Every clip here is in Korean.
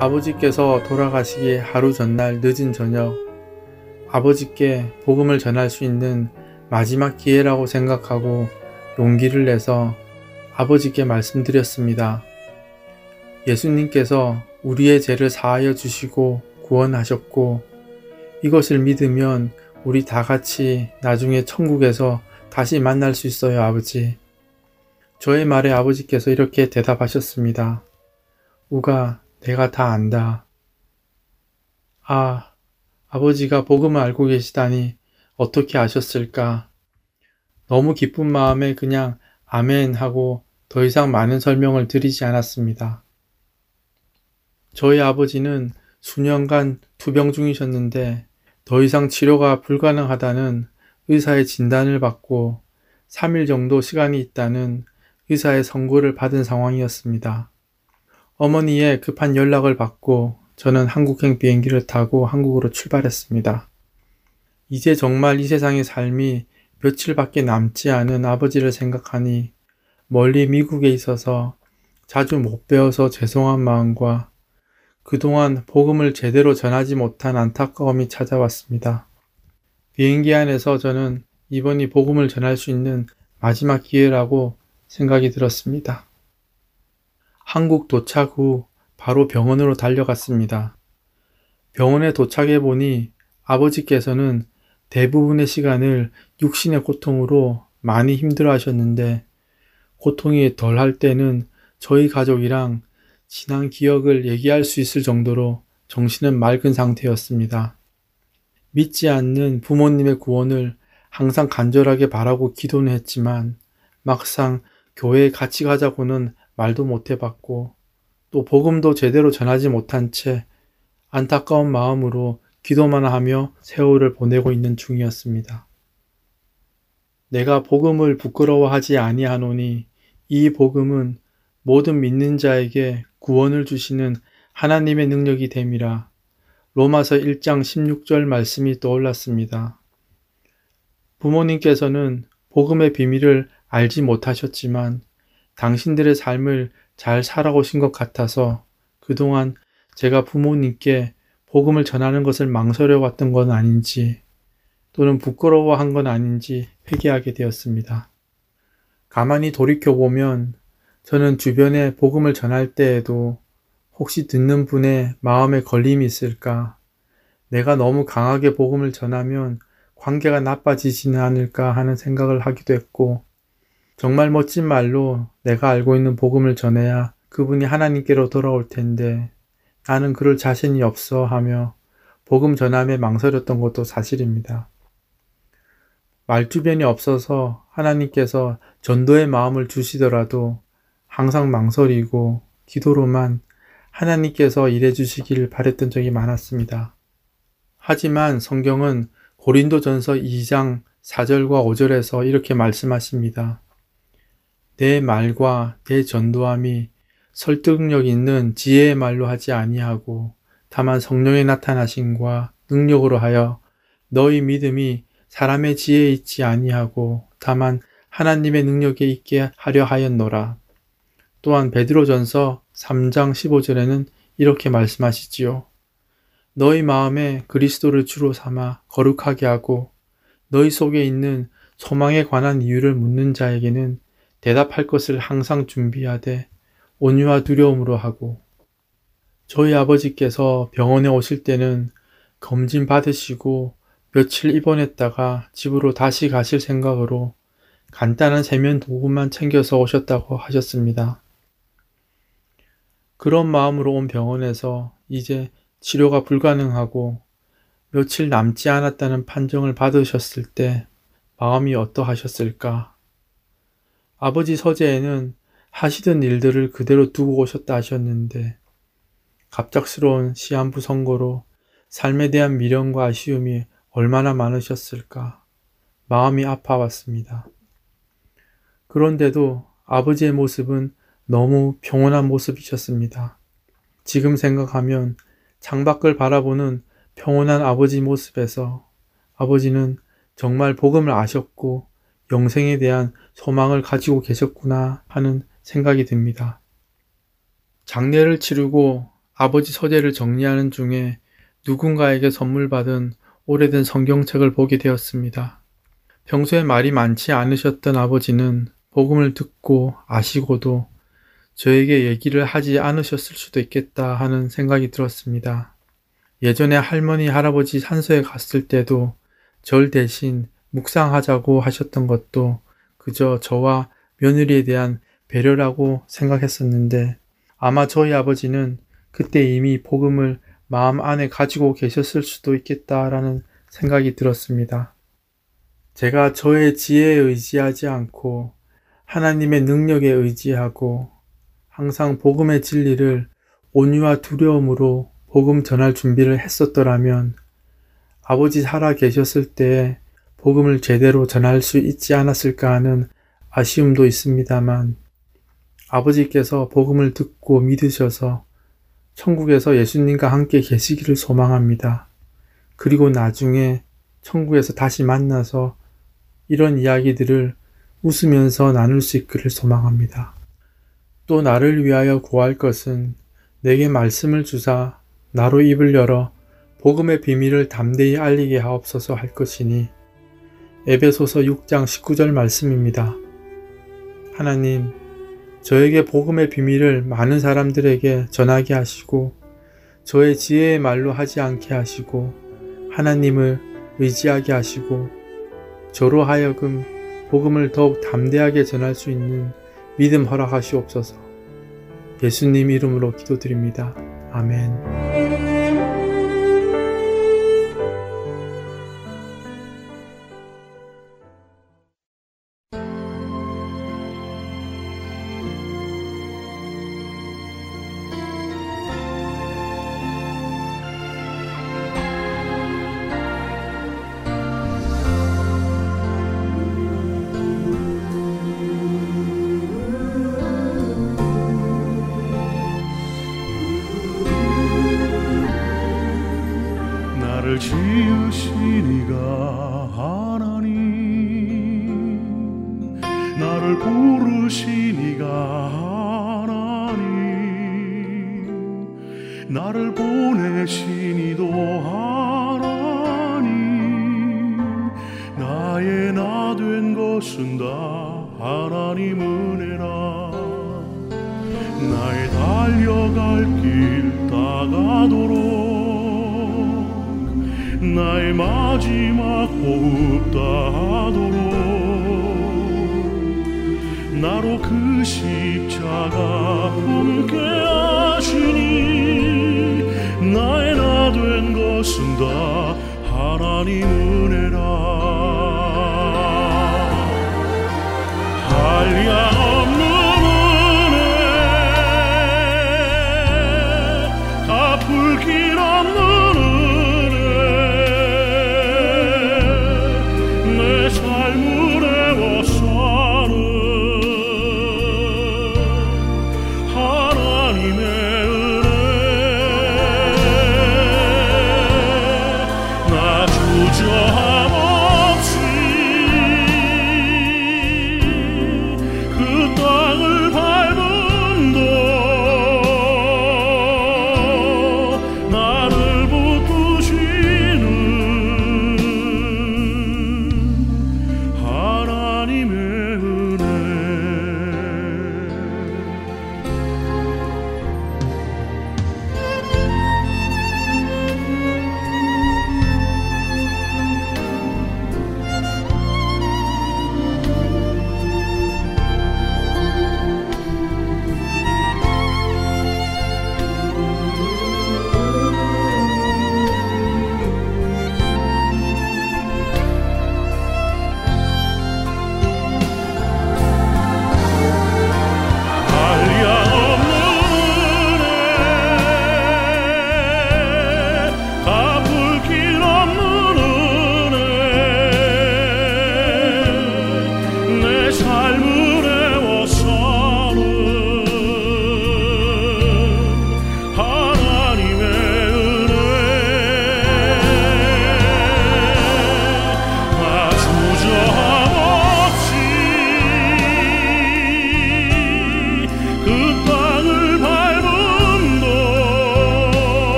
아버지께서 돌아가시기 하루 전날 늦은 저녁 아버지께 복음을 전할 수 있는 마지막 기회라고 생각하고 용기를 내서 아버지께 말씀드렸습니다. 예수님께서 우리의 죄를 사하여 주시고 구원하셨고 이것을 믿으면 우리 다 같이 나중에 천국에서 다시 만날 수 있어요, 아버지. 저의 말에 아버지께서 이렇게 대답하셨습니다. 우가 내가 다 안다. 아, 아버지가 복음을 알고 계시다니 어떻게 아셨을까? 너무 기쁜 마음에 그냥 아멘 하고 더 이상 많은 설명을 드리지 않았습니다. 저희 아버지는 수년간 투병 중이셨는데 더 이상 치료가 불가능하다는 의사의 진단을 받고 3일 정도 시간이 있다는 의사의 선고를 받은 상황이었습니다. 어머니의 급한 연락을 받고 저는 한국행 비행기를 타고 한국으로 출발했습니다. 이제 정말 이 세상의 삶이 며칠밖에 남지 않은 아버지를 생각하니 멀리 미국에 있어서 자주 못 배워서 죄송한 마음과 그동안 복음을 제대로 전하지 못한 안타까움이 찾아왔습니다. 비행기 안에서 저는 이번이 복음을 전할 수 있는 마지막 기회라고 생각이 들었습니다. 한국 도착 후 바로 병원으로 달려갔습니다. 병원에 도착해 보니 아버지께서는 대부분의 시간을 육신의 고통으로 많이 힘들어 하셨는데 고통이 덜 할 때는 저희 가족이랑 지난 기억을 얘기할 수 있을 정도로 정신은 맑은 상태였습니다. 믿지 않는 부모님의 구원을 항상 간절하게 바라고 기도는 했지만 막상 교회에 같이 가자고는 말도 못 해봤고 또 복음도 제대로 전하지 못한 채 안타까운 마음으로 기도만 하며 세월을 보내고 있는 중이었습니다. 내가 복음을 부끄러워하지 아니하노니 이 복음은 모든 믿는 자에게 구원을 주시는 하나님의 능력이 됨이라. 로마서 1장 16절 말씀이 떠올랐습니다. 부모님께서는 복음의 비밀을 알지 못하셨지만 당신들의 삶을 잘 살아오신 것 같아서 그동안 제가 부모님께 복음을 전하는 것을 망설여 왔던 건 아닌지 또는 부끄러워한 건 아닌지 회개하게 되었습니다. 가만히 돌이켜보면 저는 주변에 복음을 전할 때에도 혹시 듣는 분의 마음에 걸림이 있을까? 내가 너무 강하게 복음을 전하면 관계가 나빠지지는 않을까 하는 생각을 하기도 했고 정말 멋진 말로 내가 알고 있는 복음을 전해야 그분이 하나님께로 돌아올 텐데 나는 그럴 자신이 없어 하며 복음 전함에 망설였던 것도 사실입니다. 말주변이 없어서 하나님께서 전도의 마음을 주시더라도 항상 망설이고 기도로만 하나님께서 일해 주시기를 바랬던 적이 많았습니다. 하지만 성경은 고린도전서 2장 4절과 5절에서 이렇게 말씀하십니다. 내 말과 내 전도함이 설득력 있는 지혜의 말로 하지 아니하고 다만 성령의 나타나심과 능력으로 하여 너희 믿음이 사람의 지혜에 있지 아니하고 다만 하나님의 능력에 있게 하려 하였노라. 또한 베드로전서 3장 15절에는 이렇게 말씀하시지요. 너희 마음에 그리스도를 주로 삼아 거룩하게 하고 너희 속에 있는 소망에 관한 이유를 묻는 자에게는 대답할 것을 항상 준비하되 온유와 두려움으로 하고 저희 아버지께서 병원에 오실 때는 검진 받으시고 며칠 입원했다가 집으로 다시 가실 생각으로 간단한 세면 도구만 챙겨서 오셨다고 하셨습니다. 그런 마음으로 온 병원에서 이제 치료가 불가능하고 며칠 남지 않았다는 판정을 받으셨을 때 마음이 어떠하셨을까? 아버지 서재에는 하시던 일들을 그대로 두고 오셨다 하셨는데 갑작스러운 시한부 선고로 삶에 대한 미련과 아쉬움이 얼마나 많으셨을까 마음이 아파왔습니다. 그런데도 아버지의 모습은 너무 평온한 모습이셨습니다. 지금 생각하면 창밖을 바라보는 평온한 아버지 모습에서 아버지는 정말 복음을 아셨고 영생에 대한 소망을 가지고 계셨구나 하는 생각이 듭니다. 장례를 치르고 아버지 서재를 정리하는 중에 누군가에게 선물 받은 오래된 성경책을 보게 되었습니다. 평소에 말이 많지 않으셨던 아버지는 복음을 듣고 아시고도 저에게 얘기를 하지 않으셨을 수도 있겠다 하는 생각이 들었습니다. 예전에 할머니, 할아버지 산소에 갔을 때도 절 대신 묵상하자고 하셨던 것도 그저 저와 며느리에 대한 배려라고 생각했었는데 아마 저희 아버지는 그때 이미 복음을 마음 안에 가지고 계셨을 수도 있겠다라는 생각이 들었습니다. 제가 저의 지혜에 의지하지 않고 하나님의 능력에 의지하고 항상 복음의 진리를 온유와 두려움으로 복음 전할 준비를 했었더라면 아버지 살아 계셨을 때 복음을 제대로 전할 수 있지 않았을까 하는 아쉬움도 있습니다만 아버지께서 복음을 듣고 믿으셔서 천국에서 예수님과 함께 계시기를 소망합니다. 그리고 나중에 천국에서 다시 만나서 이런 이야기들을 웃으면서 나눌 수 있기를 소망합니다. 또 나를 위하여 구할 것은 내게 말씀을 주사 나로 입을 열어 복음의 비밀을 담대히 알리게 하옵소서 할 것이니 에베소서 6장 19절 말씀입니다. 하나님, 저에게 복음의 비밀을 많은 사람들에게 전하게 하시고 저의 지혜의 말로 하지 않게 하시고 하나님을 의지하게 하시고 저로 하여금 복음을 더욱 담대하게 전할 수 있는 믿음 허락하시옵소서. 예수님 이름으로 기도드립니다. 아멘.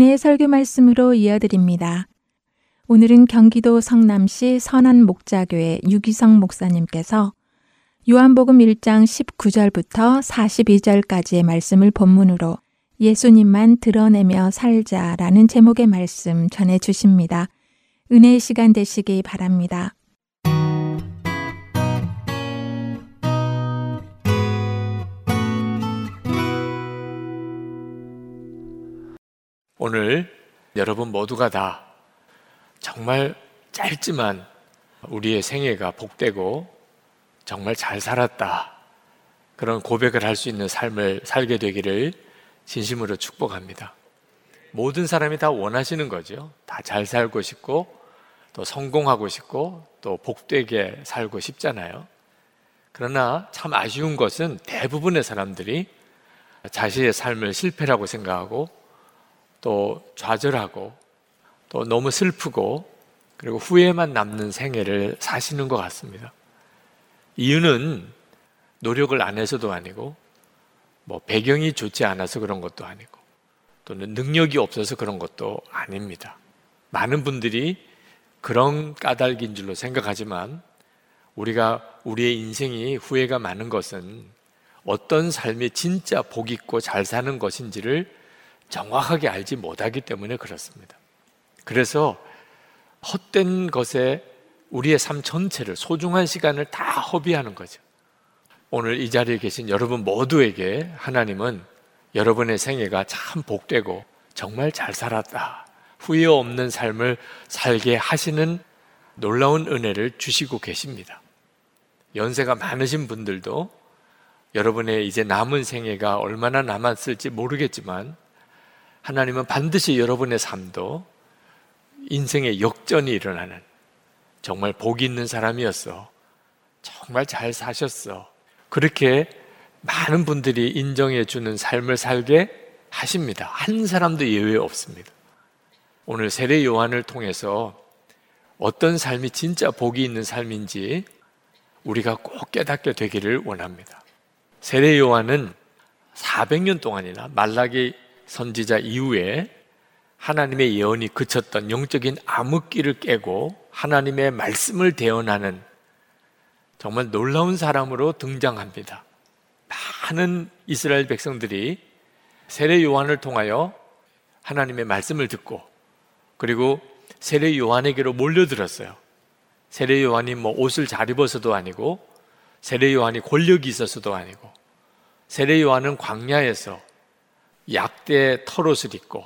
은혜의 설교 말씀으로 이어드립니다. 오늘은 경기도 성남시 선한 목자교회 유기성 목사님께서 요한복음 1장 19절부터 42절까지의 말씀을 본문으로 예수님만 드러내며 살자라는 제목의 말씀 전해 주십니다. 은혜의 시간 되시기 바랍니다. 오늘 여러분 모두가 다 정말 짧지만 우리의 생애가 복되고 정말 잘 살았다. 그런 고백을 할 수 있는 삶을 살게 되기를 진심으로 축복합니다. 모든 사람이 다 원하시는 거죠. 다 잘 살고 싶고, 또 성공하고 싶고, 또 복되게 살고 싶잖아요. 그러나 참 아쉬운 것은 대부분의 사람들이 자신의 삶을 실패라고 생각하고 또 좌절하고 또 너무 슬프고 그리고 후회만 남는 생애를 사시는 것 같습니다. 이유는 노력을 안 해서도 아니고 뭐 배경이 좋지 않아서 그런 것도 아니고 또는 능력이 없어서 그런 것도 아닙니다. 많은 분들이 그런 까닭인 줄로 생각하지만 우리가 우리의 인생이 후회가 많은 것은 어떤 삶이 진짜 복 있고 잘 사는 것인지를 정확하게 알지 못하기 때문에 그렇습니다. 그래서 헛된 것에 우리의 삶 전체를 소중한 시간을 다 허비하는 거죠. 오늘 이 자리에 계신 여러분 모두에게 하나님은 여러분의 생애가 참 복되고 정말 잘 살았다. 후회 없는 삶을 살게 하시는 놀라운 은혜를 주시고 계십니다. 연세가 많으신 분들도 여러분의 이제 남은 생애가 얼마나 남았을지 모르겠지만 하나님은 반드시 여러분의 삶도 인생의 역전이 일어나는 정말 복 있는 사람이었어. 정말 잘 사셨어. 그렇게 많은 분들이 인정해 주는 삶을 살게 하십니다. 한 사람도 예외 없습니다. 오늘 세례 요한을 통해서 어떤 삶이 진짜 복이 있는 삶인지 우리가 꼭 깨닫게 되기를 원합니다. 세례 요한은 400년 동안이나 말라기 선지자 이후에 하나님의 예언이 그쳤던 영적인 암흑기를 깨고 하나님의 말씀을 대언하는 정말 놀라운 사람으로 등장합니다. 많은 이스라엘 백성들이 세례 요한을 통하여 하나님의 말씀을 듣고 그리고 세례 요한에게로 몰려들었어요. 세례 요한이 뭐 옷을 잘 입어서도 아니고 세례 요한이 권력이 있어서도 아니고 세례 요한은 광야에서 약대 털옷을 입고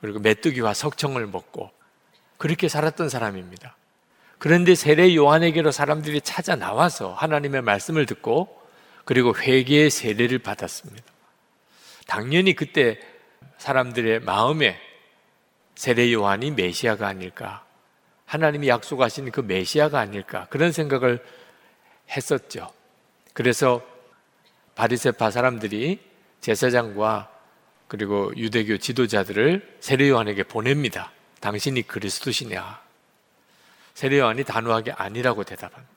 그리고 메뚜기와 석청을 먹고 그렇게 살았던 사람입니다. 그런데 세례 요한에게로 사람들이 찾아 나와서 하나님의 말씀을 듣고 그리고 회개의 세례를 받았습니다. 당연히 그때 사람들의 마음에 세례 요한이 메시아가 아닐까, 하나님이 약속하신 그 메시아가 아닐까 그런 생각을 했었죠. 그래서 바리세파 사람들이 제사장과 그리고 유대교 지도자들을 세례 요한에게 보냅니다. 당신이 그리스도시냐? 세례 요한이 단호하게 아니라고 대답합니다.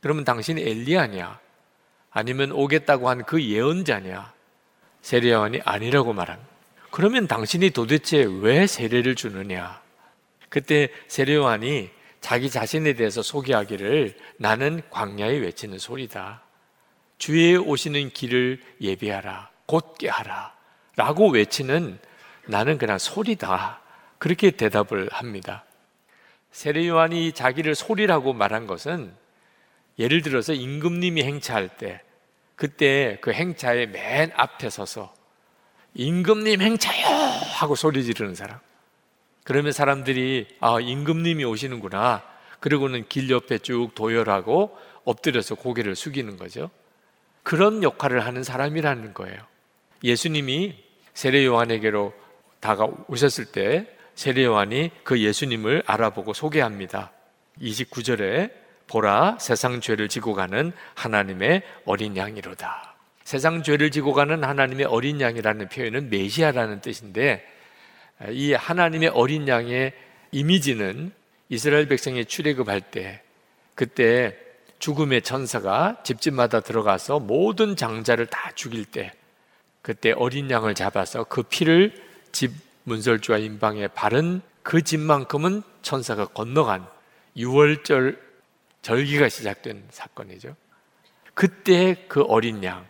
그러면 당신이 엘리야냐? 아니면 오겠다고 한 그 예언자냐? 세례 요한이 아니라고 말합니다. 그러면 당신이 도대체 왜 세례를 주느냐? 그때 세례 요한이 자기 자신에 대해서 소개하기를 나는 광야에 외치는 소리다. 주의 오시는 길을 예비하라. 곧게 하라. 라고 외치는 나는 그냥 소리다. 그렇게 대답을 합니다. 세례 요한이 자기를 소리라고 말한 것은 예를 들어서 임금님이 행차할 때 그때 그 행차의 맨 앞에 서서 임금님 행차요 하고 소리 지르는 사람. 그러면 사람들이 아 임금님이 오시는구나. 그리고는 길 옆에 쭉 도열하고 엎드려서 고개를 숙이는 거죠. 그런 역할을 하는 사람이라는 거예요. 예수님이 세례 요한에게로 다가오셨을 때 세례 요한이 그 예수님을 알아보고 소개합니다. 29절에 보라 세상 죄를 지고 가는 하나님의 어린 양이로다. 세상 죄를 지고 가는 하나님의 어린 양이라는 표현은 메시아라는 뜻인데 이 하나님의 어린 양의 이미지는 이스라엘 백성이 출애굽할 때 그때 죽음의 천사가 집집마다 들어가서 모든 장자를 다 죽일 때 그때 어린 양을 잡아서 그 피를 집 문설주와 임방에 바른 그 집만큼은 천사가 건너간 6월절 절기가 시작된 사건이죠. 그때 그 어린 양,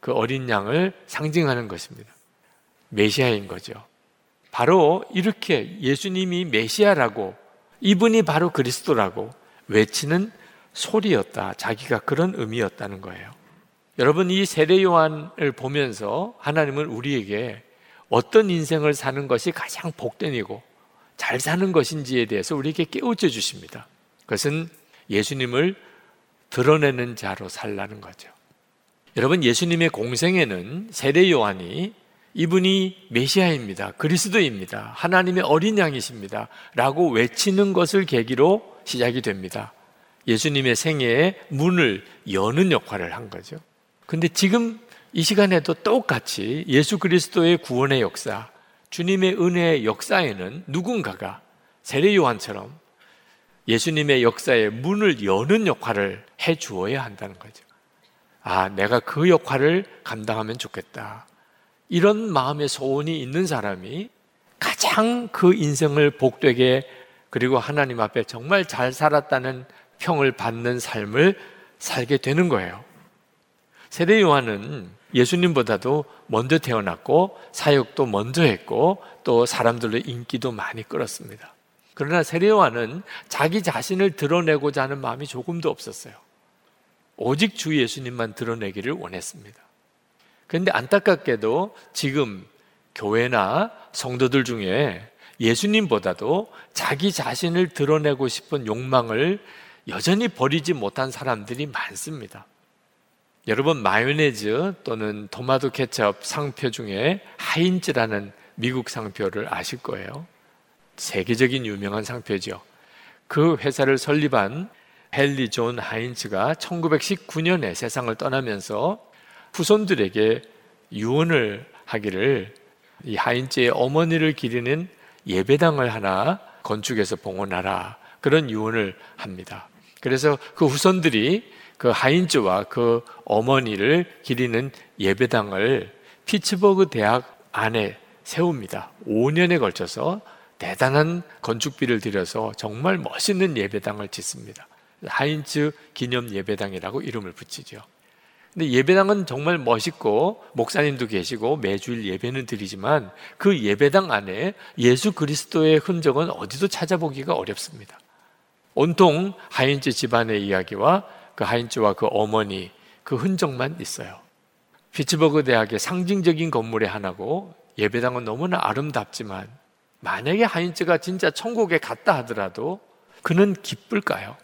그 어린 양을 상징하는 것입니다. 메시아인 거죠. 바로 이렇게 예수님이 메시아라고 이분이 바로 그리스도라고 외치는 소리였다. 자기가 그런 의미였다는 거예요. 여러분 이 세례 요한을 보면서 하나님은 우리에게 어떤 인생을 사는 것이 가장 복된이고 잘 사는 것인지에 대해서 우리에게 깨우쳐 주십니다. 그것은 예수님을 드러내는 자로 살라는 거죠. 여러분 예수님의 공생에는 세례 요한이 이분이 메시아입니다. 그리스도입니다. 하나님의 어린 양이십니다. 라고 외치는 것을 계기로 시작이 됩니다. 예수님의 생애에 문을 여는 역할을 한 거죠. 근데 지금 이 시간에도 똑같이 예수 그리스도의 구원의 역사, 주님의 은혜의 역사에는 누군가가 세례 요한처럼 예수님의 역사에 문을 여는 역할을 해 주어야 한다는 거죠. 아, 내가 그 역할을 감당하면 좋겠다. 이런 마음의 소원이 있는 사람이 가장 그 인생을 복되게 그리고 하나님 앞에 정말 잘 살았다는 평을 받는 삶을 살게 되는 거예요. 세례 요한은 예수님보다도 먼저 태어났고 사역도 먼저 했고 또 사람들로 인기도 많이 끌었습니다. 그러나 세례 요한은 자기 자신을 드러내고자 하는 마음이 조금도 없었어요. 오직 주 예수님만 드러내기를 원했습니다. 그런데 안타깝게도 지금 교회나 성도들 중에 예수님보다도 자기 자신을 드러내고 싶은 욕망을 여전히 버리지 못한 사람들이 많습니다. 여러분 마요네즈 또는 토마토 케첩 상표 중에 하인즈라는 미국 상표를 아실 거예요. 세계적인 유명한 상표죠. 그 회사를 설립한 헨리 존 하인츠가 1919년에 세상을 떠나면서 후손들에게 유언을 하기를 이 하인츠의 어머니를 기리는 예배당을 하나 건축해서 봉헌하라 그런 유언을 합니다. 그래서 그 후손들이 그 하인츠와 그 어머니를 기리는 예배당을 피츠버그 대학 안에 세웁니다. 5년에 걸쳐서 대단한 건축비를 들여서 정말 멋있는 예배당을 짓습니다. 하인츠 기념 예배당이라고 이름을 붙이죠. 근데 예배당은 정말 멋있고 목사님도 계시고 매주일 예배는 드리지만 그 예배당 안에 예수 그리스도의 흔적은 어디도 찾아보기가 어렵습니다. 온통 하인츠 집안의 이야기와 그 하인츠와 그 어머니 그 흔적만 있어요. 피츠버그 대학의 상징적인 건물의 하나고 예배당은 너무나 아름답지만 만약에 하인츠가 진짜 천국에 갔다 하더라도 그는 기쁠까요?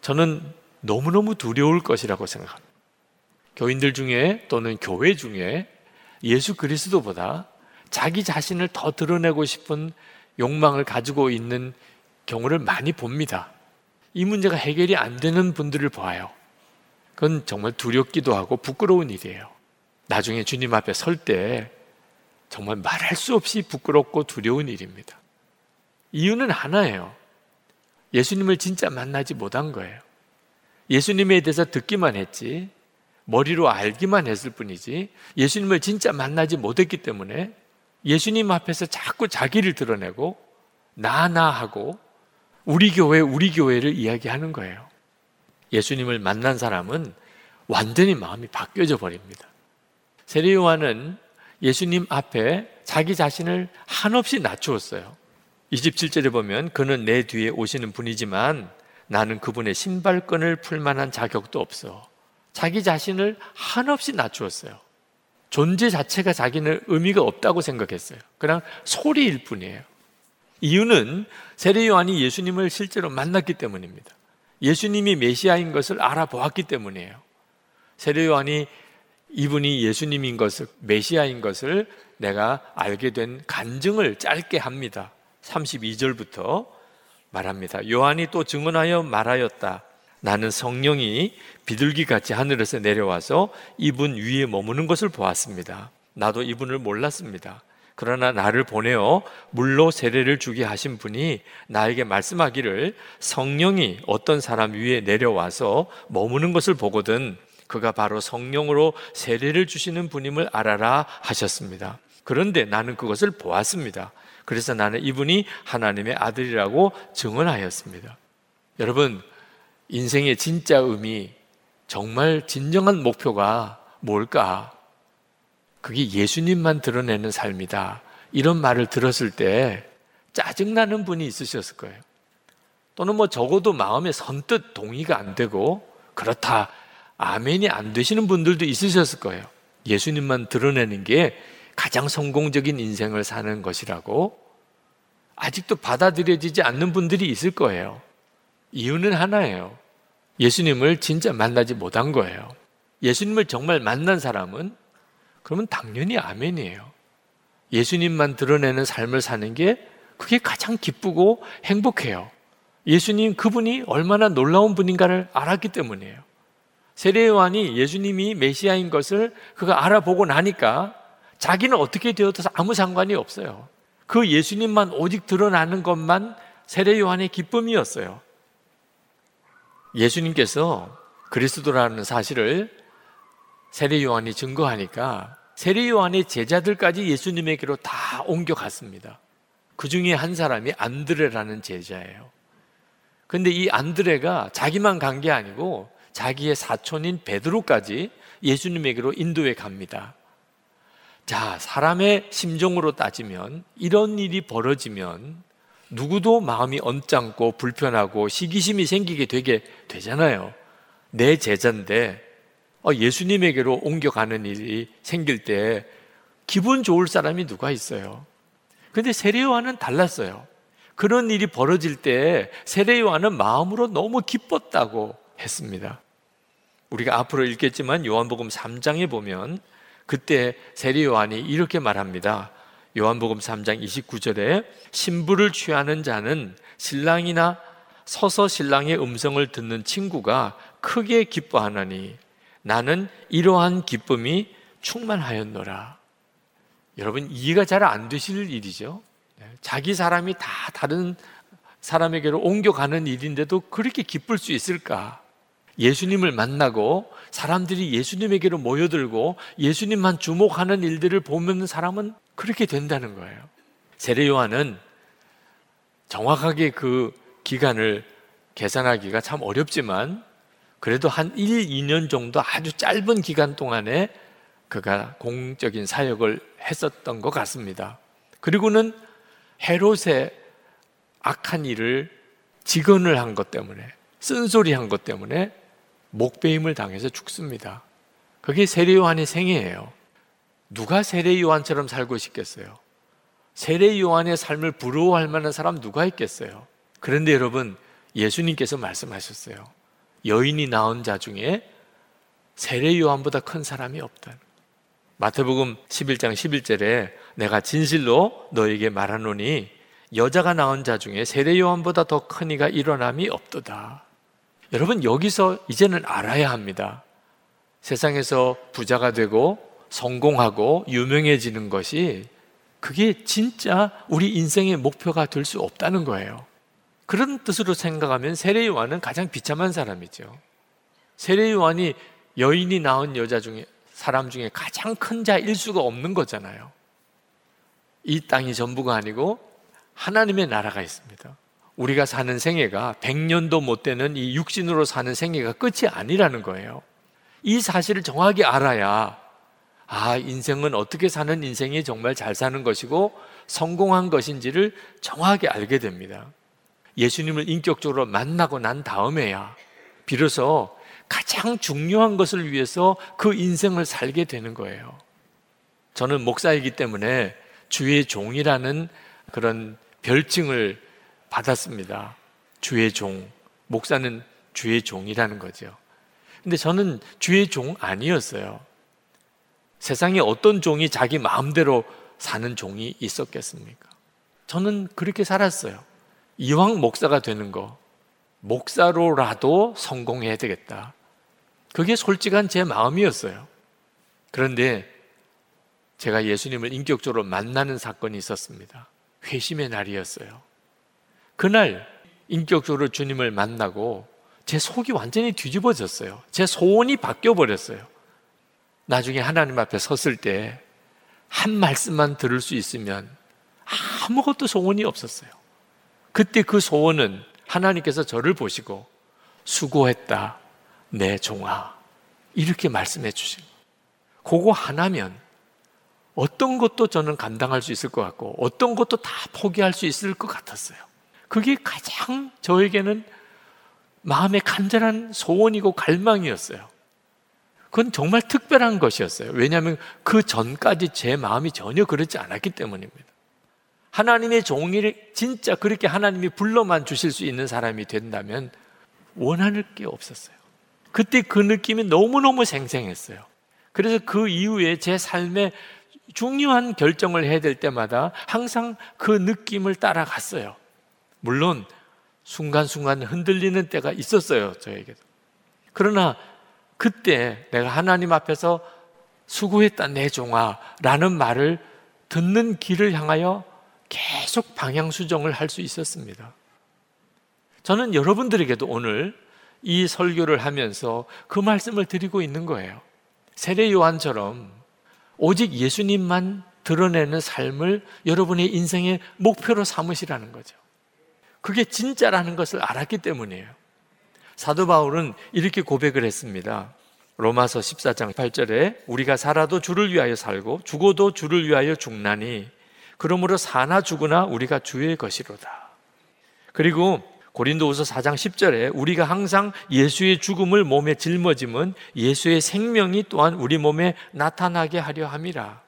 저는 너무너무 두려울 것이라고 생각합니다. 교인들 중에 또는 교회 중에 예수 그리스도보다 자기 자신을 더 드러내고 싶은 욕망을 가지고 있는 경우를 많이 봅니다. 이 문제가 해결이 안 되는 분들을 봐요. 그건 정말 두렵기도 하고 부끄러운 일이에요. 나중에 주님 앞에 설 때 정말 말할 수 없이 부끄럽고 두려운 일입니다. 이유는 하나예요. 예수님을 진짜 만나지 못한 거예요. 예수님에 대해서 듣기만 했지, 머리로 알기만 했을 뿐이지, 예수님을 진짜 만나지 못했기 때문에 예수님 앞에서 자꾸 자기를 드러내고, 나, 나 하고, 우리 교회, 우리 교회를 이야기하는 거예요. 예수님을 만난 사람은 완전히 마음이 바뀌어져 버립니다. 세례 요한은 예수님 앞에 자기 자신을 한없이 낮추었어요. 27절에 보면 그는 내 뒤에 오시는 분이지만 나는 그분의 신발끈을 풀 만한 자격도 없어. 자기 자신을 한없이 낮추었어요. 존재 자체가 자기는 의미가 없다고 생각했어요. 그냥 소리일 뿐이에요. 이유는 세례 요한이 예수님을 실제로 만났기 때문입니다. 예수님이 메시아인 것을 알아보았기 때문이에요. 세례 요한이 이분이 예수님인 것을 메시아인 것을 내가 알게 된 간증을 짧게 합니다. 32절부터 말합니다. 요한이 또 증언하여 말하였다. 나는 성령이 비둘기 같이 하늘에서 내려와서 이분 위에 머무는 것을 보았습니다. 나도 이분을 몰랐습니다. 그러나 나를 보내어 물로 세례를 주게 하신 분이 나에게 말씀하기를 성령이 어떤 사람 위에 내려와서 머무는 것을 보거든 그가 바로 성령으로 세례를 주시는 분임을 알아라 하셨습니다. 그런데 나는 그것을 보았습니다. 그래서 나는 이분이 하나님의 아들이라고 증언하였습니다. 여러분, 인생의 진짜 의미, 정말 진정한 목표가 뭘까? 그게 예수님만 드러내는 삶이다. 이런 말을 들었을 때 짜증나는 분이 있으셨을 거예요. 또는 뭐 적어도 마음에 선뜻 동의가 안 되고 그렇다. 아멘이 안 되시는 분들도 있으셨을 거예요. 예수님만 드러내는 게 가장 성공적인 인생을 사는 것이라고 아직도 받아들여지지 않는 분들이 있을 거예요. 이유는 하나예요. 예수님을 진짜 만나지 못한 거예요. 예수님을 정말 만난 사람은 그러면 당연히 아멘이에요. 예수님만 드러내는 삶을 사는 게 그게 가장 기쁘고 행복해요. 예수님 그분이 얼마나 놀라운 분인가를 알았기 때문이에요. 세례 요한이 예수님이 메시아인 것을 그가 알아보고 나니까 자기는 어떻게 되어도 아무 상관이 없어요. 그 예수님만 오직 드러나는 것만 세례 요한의 기쁨이었어요. 예수님께서 그리스도라는 사실을 세례 요한이 증거하니까 세례 요한의 제자들까지 예수님에게로 다 옮겨갔습니다. 그 중에 한 사람이 안드레라는 제자예요. 근데 이 안드레가 자기만 간 게 아니고 자기의 사촌인 베드로까지 예수님에게로 인도해 갑니다. 자, 사람의 심정으로 따지면 이런 일이 벌어지면 누구도 마음이 언짢고 불편하고 시기심이 생기게 되게 되잖아요. 내 제자인데 어, 예수님에게로 옮겨가는 일이 생길 때 기분 좋을 사람이 누가 있어요? 근데 세례요한은 달랐어요. 그런 일이 벌어질 때 세례요한은 마음으로 너무 기뻤다고 했습니다. 우리가 앞으로 읽겠지만 요한복음 3장에 보면 그때 세례 요한이 이렇게 말합니다. 요한복음 3장 29절에 신부를 취하는 자는 신랑이나 서서 신랑의 음성을 듣는 친구가 크게 기뻐하나니 나는 이러한 기쁨이 충만하였노라. 여러분 이해가 잘 안 되실 일이죠. 네, 자기 사람이 다 다른 사람에게로 옮겨가는 일인데도 그렇게 기쁠 수 있을까? 예수님을 만나고 사람들이 예수님에게로 모여들고 예수님만 주목하는 일들을 보면 사람은 그렇게 된다는 거예요. 세례 요한은 정확하게 그 기간을 계산하기가 참 어렵지만 그래도 한 1, 2년 정도 아주 짧은 기간 동안에 그가 공적인 사역을 했었던 것 같습니다. 그리고는 헤롯의 악한 일을 직언을 한 것 때문에 쓴소리 한 것 때문에 목배임을 당해서 죽습니다. 그게 세례 요한의 생애예요. 누가 세례 요한처럼 살고 싶겠어요? 세례 요한의 삶을 부러워할 만한 사람 누가 있겠어요? 그런데 여러분, 예수님께서 말씀하셨어요. 여인이 낳은 자 중에 세례 요한보다 큰 사람이 없다. 마태복음 11장 11절에 내가 진실로 너에게 말하노니 여자가 낳은 자 중에 세례 요한보다 더 큰 이가 일어남이 없도다. 여러분 여기서 이제는 알아야 합니다. 세상에서 부자가 되고 성공하고 유명해지는 것이 그게 진짜 우리 인생의 목표가 될 수 없다는 거예요. 그런 뜻으로 생각하면 세례 요한은 가장 비참한 사람이죠. 세례 요한이 여인이 낳은 여자 중에 사람 중에 가장 큰 자일 수가 없는 거잖아요. 이 땅이 전부가 아니고 하나님의 나라가 있습니다. 우리가 사는 생애가 100년도 못 되는 이 육신으로 사는 생애가 끝이 아니라는 거예요. 이 사실을 정확히 알아야 아, 인생은 어떻게 사는 인생이 정말 잘 사는 것이고 성공한 것인지를 정확히 알게 됩니다. 예수님을 인격적으로 만나고 난 다음에야 비로소 가장 중요한 것을 위해서 그 인생을 살게 되는 거예요. 저는 목사이기 때문에 주의 종이라는 그런 별칭을 받았습니다. 주의 종. 목사는 주의 종이라는 거죠. 근데 저는 주의 종 아니었어요. 세상에 어떤 종이 자기 마음대로 사는 종이 있었겠습니까? 저는 그렇게 살았어요. 이왕 목사가 되는 거, 목사로라도 성공해야 되겠다. 그게 솔직한 제 마음이었어요. 그런데 제가 예수님을 인격적으로 만나는 사건이 있었습니다. 회심의 날이었어요. 그날 인격적으로 주님을 만나고 제 속이 완전히 뒤집어졌어요. 제 소원이 바뀌어 버렸어요. 나중에 하나님 앞에 섰을 때 한 말씀만 들을 수 있으면 아무것도 소원이 없었어요. 그때 그 소원은 하나님께서 저를 보시고 수고했다, 내 종아. 이렇게 말씀해 주신 그거 하나면 어떤 것도 저는 감당할 수 있을 것 같고 어떤 것도 다 포기할 수 있을 것 같았어요. 그게 가장 저에게는 마음의 간절한 소원이고 갈망이었어요. 그건 정말 특별한 것이었어요. 왜냐하면 그 전까지 제 마음이 전혀 그렇지 않았기 때문입니다. 하나님의 종이를 진짜 그렇게 하나님이 불러만 주실 수 있는 사람이 된다면 원하는 게 없었어요. 그때 그 느낌이 너무너무 생생했어요. 그래서 그 이후에 제 삶에 중요한 결정을 해야 될 때마다 항상 그 느낌을 따라갔어요. 물론 순간순간 흔들리는 때가 있었어요, 저에게도. 그러나 그때 내가 하나님 앞에서 수고했다, 내 종아, 라는 말을 듣는 길을 향하여 계속 방향 수정을 할 수 있었습니다. 저는 여러분들에게도 오늘 이 설교를 하면서 그 말씀을 드리고 있는 거예요. 세례 요한처럼 오직 예수님만 드러내는 삶을 여러분의 인생의 목표로 삼으시라는 거죠. 그게 진짜라는 것을 알았기 때문이에요. 사도 바울은 이렇게 고백을 했습니다. 로마서 14장 8절에 우리가 살아도 주를 위하여 살고 죽어도 주를 위하여 죽나니 그러므로 사나 죽으나 우리가 주의 것이로다. 그리고 고린도후서 4장 10절에 우리가 항상 예수의 죽음을 몸에 짊어짐은 예수의 생명이 또한 우리 몸에 나타나게 하려 함이라.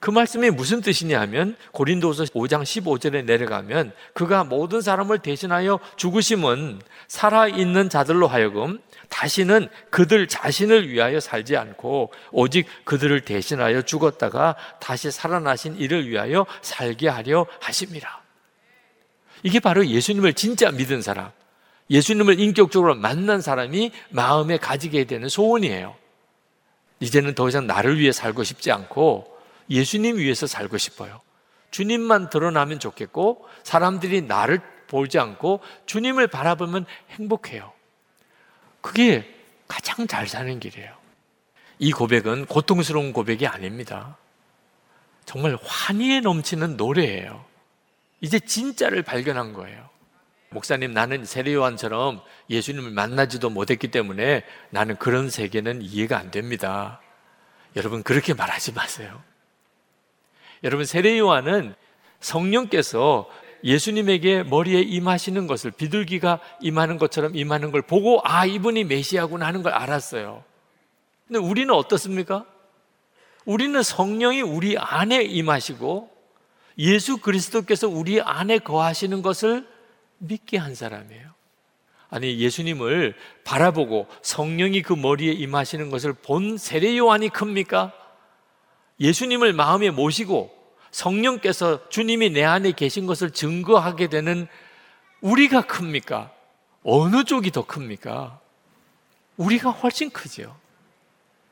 그 말씀이 무슨 뜻이냐 하면 고린도서 5장 15절에 내려가면 그가 모든 사람을 대신하여 죽으심은 살아 있는 자들로 하여금 다시는 그들 자신을 위하여 살지 않고 오직 그들을 대신하여 죽었다가 다시 살아나신 이를 위하여 살게 하려 하십니다. 이게 바로 예수님을 진짜 믿은 사람, 예수님을 인격적으로 만난 사람이 마음에 가지게 되는 소원이에요. 이제는 더 이상 나를 위해 살고 싶지 않고 예수님 위해서 살고 싶어요. 주님만 드러나면 좋겠고 사람들이 나를 보지 않고 주님을 바라보면 행복해요. 그게 가장 잘 사는 길이에요. 이 고백은 고통스러운 고백이 아닙니다. 정말 환희에 넘치는 노래예요. 이제 진짜를 발견한 거예요. 목사님, 나는 세례요한처럼 예수님을 만나지도 못했기 때문에 나는 그런 세계는 이해가 안 됩니다. 여러분, 그렇게 말하지 마세요. 여러분 세례 요한은 성령께서 예수님에게 머리에 임하시는 것을 비둘기가 임하는 것처럼 임하는 걸 보고 아 이분이 메시아구나 하는 걸 알았어요. 근데 우리는 어떻습니까? 우리는 성령이 우리 안에 임하시고 예수 그리스도께서 우리 안에 거하시는 것을 믿게 한 사람이에요. 아니 예수님을 바라보고 성령이 그 머리에 임하시는 것을 본 세례 요한이 큽니까? 예수님을 마음에 모시고 성령께서 주님이 내 안에 계신 것을 증거하게 되는 우리가 큽니까? 어느 쪽이 더 큽니까? 우리가 훨씬 크죠.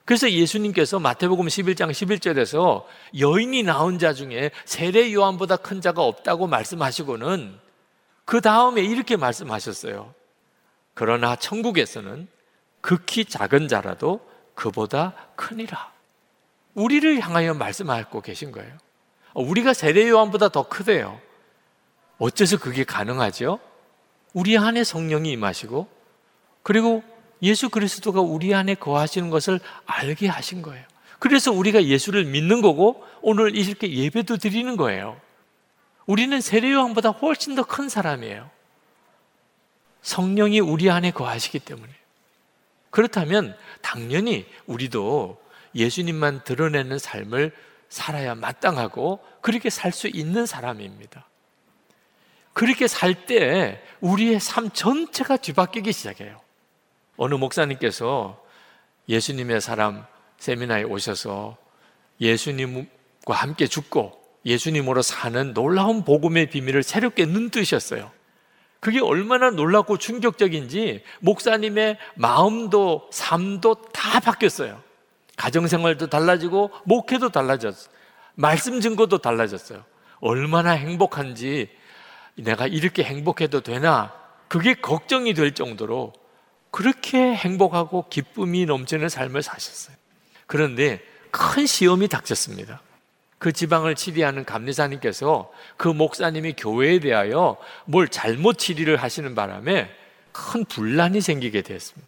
그래서 예수님께서 마태복음 11장 11절에서 여인이 나온 자 중에 세례 요한보다 큰 자가 없다고 말씀하시고는 그 다음에 이렇게 말씀하셨어요. 그러나 천국에서는 극히 작은 자라도 그보다 크니라. 우리를 향하여 말씀하고 계신 거예요. 우리가 세례 요한보다 더 크대요. 어째서 그게 가능하죠? 우리 안에 성령이 임하시고 그리고 예수 그리스도가 우리 안에 거하시는 것을 알게 하신 거예요. 그래서 우리가 예수를 믿는 거고 오늘 이렇게 예배도 드리는 거예요. 우리는 세례 요한보다 훨씬 더 큰 사람이에요. 성령이 우리 안에 거하시기 때문에. 그렇다면 당연히 우리도 예수님만 드러내는 삶을 살아야 마땅하고 그렇게 살 수 있는 사람입니다. 그렇게 살 때 우리의 삶 전체가 뒤바뀌기 시작해요. 어느 목사님께서 예수님의 사람 세미나에 오셔서 예수님과 함께 죽고 예수님으로 사는 놀라운 복음의 비밀을 새롭게 눈뜨셨어요. 그게 얼마나 놀랍고 충격적인지 목사님의 마음도 삶도 다 바뀌었어요. 가정생활도 달라지고 목회도 달라졌어요. 말씀 증거도 달라졌어요. 얼마나 행복한지 내가 이렇게 행복해도 되나 그게 걱정이 될 정도로 그렇게 행복하고 기쁨이 넘치는 삶을 사셨어요. 그런데 큰 시험이 닥쳤습니다. 그 지방을 치리하는 감리사님께서 그 목사님이 교회에 대하여 뭘 잘못 치리를 하시는 바람에 큰 분란이 생기게 되었습니다.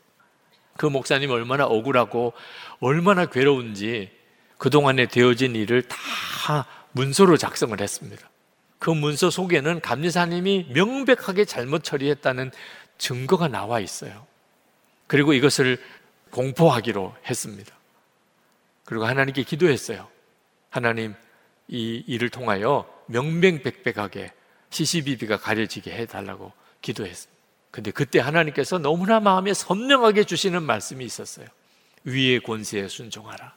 그 목사님 얼마나 억울하고 얼마나 괴로운지 그동안에 되어진 일을 다 문서로 작성을 했습니다. 그 문서 속에는 감리사님이 명백하게 잘못 처리했다는 증거가 나와 있어요. 그리고 이것을 공포하기로 했습니다. 그리고 하나님께 기도했어요. 하나님, 이 일을 통하여 명명백백하게 시시비비가 가려지게 해달라고 기도했습니다. 근데 그때 하나님께서 너무나 마음에 선명하게 주시는 말씀이 있었어요. 위의 권세에 순종하라.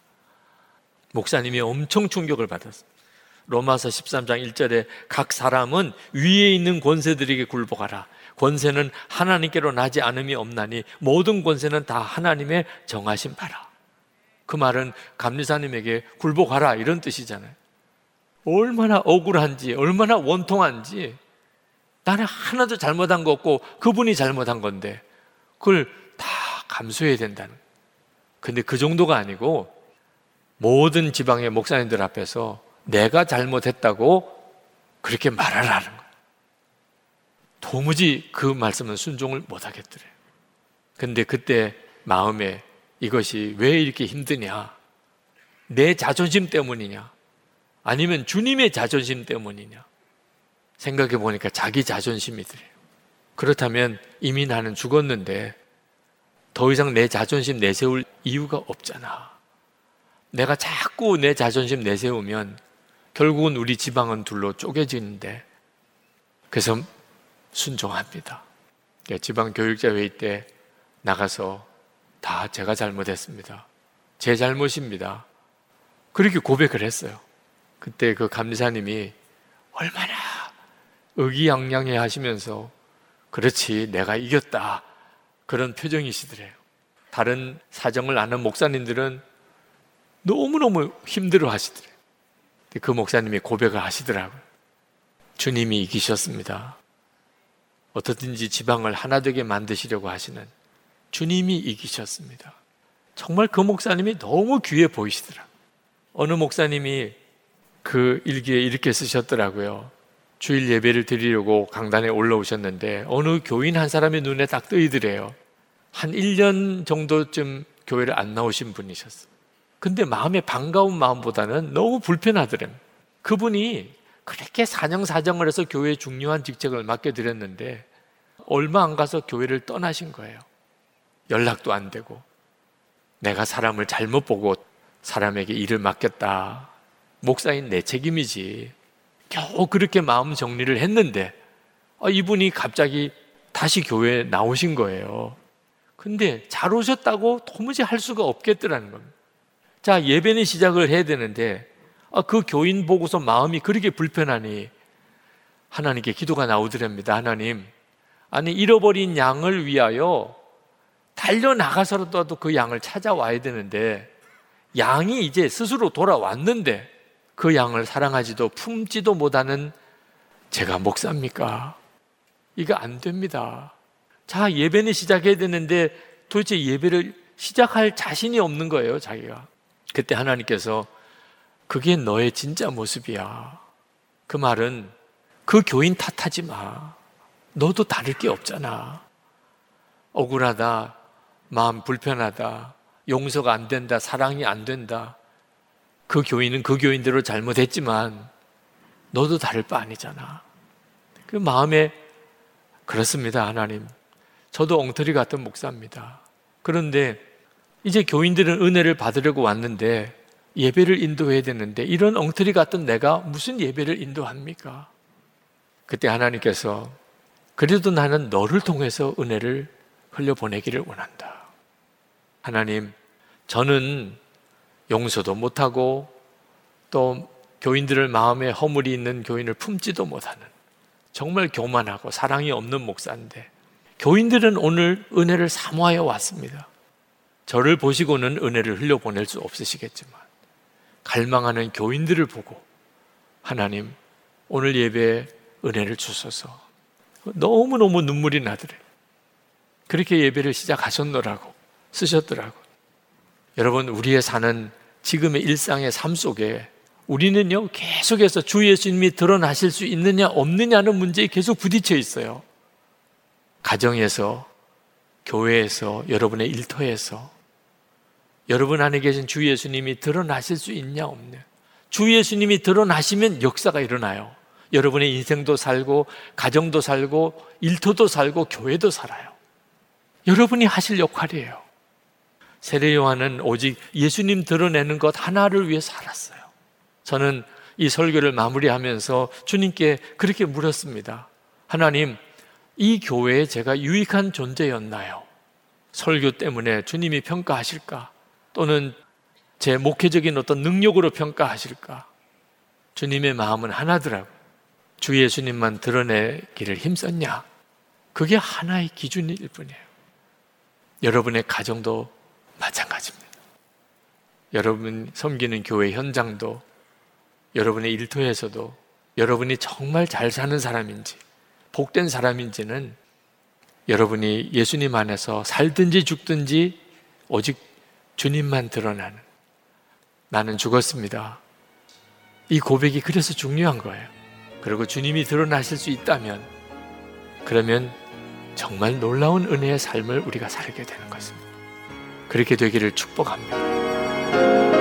목사님이 엄청 충격을 받았어요. 로마서 13장 1절에 각 사람은 위에 있는 권세들에게 굴복하라. 권세는 하나님께로 나지 않음이 없나니 모든 권세는 다 하나님의 정하신 바라. 그 말은 감리사님에게 굴복하라 이런 뜻이잖아요. 얼마나 억울한지, 얼마나 원통한지 나는 하나도 잘못한 거 없고 그분이 잘못한 건데 그걸 다 감수해야 된다는. 근데 그 정도가 아니고 모든 지방의 목사님들 앞에서 내가 잘못했다고 그렇게 말하라는 거예요. 도무지 그 말씀은 순종을 못 하겠더래요. 근데 그때 마음에 이것이 왜 이렇게 힘드냐? 내 자존심 때문이냐? 아니면 주님의 자존심 때문이냐? 생각해 보니까 자기 자존심이더래요. 그렇다면 이미 나는 죽었는데 더 이상 내 자존심 내세울 이유가 없잖아. 내가 자꾸 내 자존심 내세우면 결국은 우리 지방은 둘로 쪼개지는데 그래서 순종합니다. 지방 교육자 회의 때 나가서 다 제가 잘못했습니다. 제 잘못입니다. 그렇게 고백을 했어요. 그때 그 감리사님이 얼마나 의기양양해 하시면서 그렇지 내가 이겼다 그런 표정이시더래요. 다른 사정을 아는 목사님들은 너무너무 힘들어 하시더래요. 그 목사님이 고백을 하시더라고요. 주님이 이기셨습니다. 어떻든지 지방을 하나 되게 만드시려고 하시는 주님이 이기셨습니다. 정말 그 목사님이 너무 귀해 보이시더라. 어느 목사님이 그 일기에 이렇게 쓰셨더라고요. 주일 예배를 드리려고 강단에 올라오셨는데 어느 교인 한 사람의 눈에 딱 뜨이더래요. 한 1년 정도쯤 교회를 안 나오신 분이셨어요. 근데 마음에 반가운 마음보다는 너무 불편하더래요. 그분이 그렇게 사정사정을 해서 교회에 중요한 직책을 맡겨드렸는데 얼마 안 가서 교회를 떠나신 거예요. 연락도 안 되고 내가 사람을 잘못 보고 사람에게 일을 맡겼다. 목사인 내 책임이지. 겨우 그렇게 마음 정리를 했는데 아, 이분이 갑자기 다시 교회에 나오신 거예요. 근데 잘 오셨다고 도무지 할 수가 없겠더라는 겁니다. 자, 예배는 시작을 해야 되는데 아, 그 교인 보고서 마음이 그렇게 불편하니 하나님께 기도가 나오더랍니다. 하나님, 아니 잃어버린 양을 위하여 달려 나가서라도 그 양을 찾아와야 되는데 양이 이제 스스로 돌아왔는데 그 양을 사랑하지도 품지도 못하는 제가 목사입니까? 이거 안 됩니다. 자, 예배는 시작해야 되는데 도대체 예배를 시작할 자신이 없는 거예요, 자기가. 그때 하나님께서 그게 너의 진짜 모습이야. 그 말은 그 교인 탓하지 마. 너도 다를 게 없잖아. 억울하다. 마음 불편하다. 용서가 안 된다. 사랑이 안 된다. 그 교인은 그 교인대로 잘못했지만 너도 다를 바 아니잖아. 그 마음에 그렇습니다, 하나님. 저도 엉터리 같은 목사입니다. 그런데 이제 교인들은 은혜를 받으려고 왔는데 예배를 인도해야 되는데 이런 엉터리 같은 내가 무슨 예배를 인도합니까? 그때 하나님께서 그래도 나는 너를 통해서 은혜를 흘려보내기를 원한다. 하나님, 저는 용서도 못하고 또 교인들을 마음에 허물이 있는 교인을 품지도 못하는 정말 교만하고 사랑이 없는 목사인데 교인들은 오늘 은혜를 사모하여 왔습니다. 저를 보시고는 은혜를 흘려보낼 수 없으시겠지만 갈망하는 교인들을 보고 하나님 오늘 예배에 은혜를 주소서. 너무너무 눈물이 나더래. 그렇게 예배를 시작하셨노라고 쓰셨더라고. 여러분 우리의 사는 지금의 일상의 삶 속에 우리는요 계속해서 주 예수님이 드러나실 수 있느냐 없느냐는 문제에 계속 부딪혀 있어요 가정에서 교회에서 여러분의 일터에서 여러분 안에 계신 주 예수님이 드러나실 수 있냐 없냐. 주 예수님이 드러나시면 역사가 일어나요. 여러분의 인생도 살고 가정도 살고 일터도 살고 교회도 살아요. 여러분이 하실 역할이에요. 세례 요한은 오직 예수님 드러내는 것 하나를 위해 살았어요. 저는 이 설교를 마무리하면서 주님께 그렇게 물었습니다. 하나님, 이 교회에 제가 유익한 존재였나요? 설교 때문에 주님이 평가하실까? 또는 제 목회적인 어떤 능력으로 평가하실까? 주님의 마음은 하나더라고. 주 예수님만 드러내기를 힘썼냐? 그게 하나의 기준일 뿐이에요. 여러분의 가정도 마찬가지입니다. 여러분 섬기는 교회 현장도 여러분의 일터에서도 여러분이 정말 잘 사는 사람인지 복된 사람인지는 여러분이 예수님 안에서 살든지 죽든지 오직 주님만 드러나는 나는 죽었습니다. 이 고백이 그래서 중요한 거예요. 그리고 주님이 드러나실 수 있다면 그러면 정말 놀라운 은혜의 삶을 우리가 살게 되는 것입니다. 그렇게 되기를 축복합니다.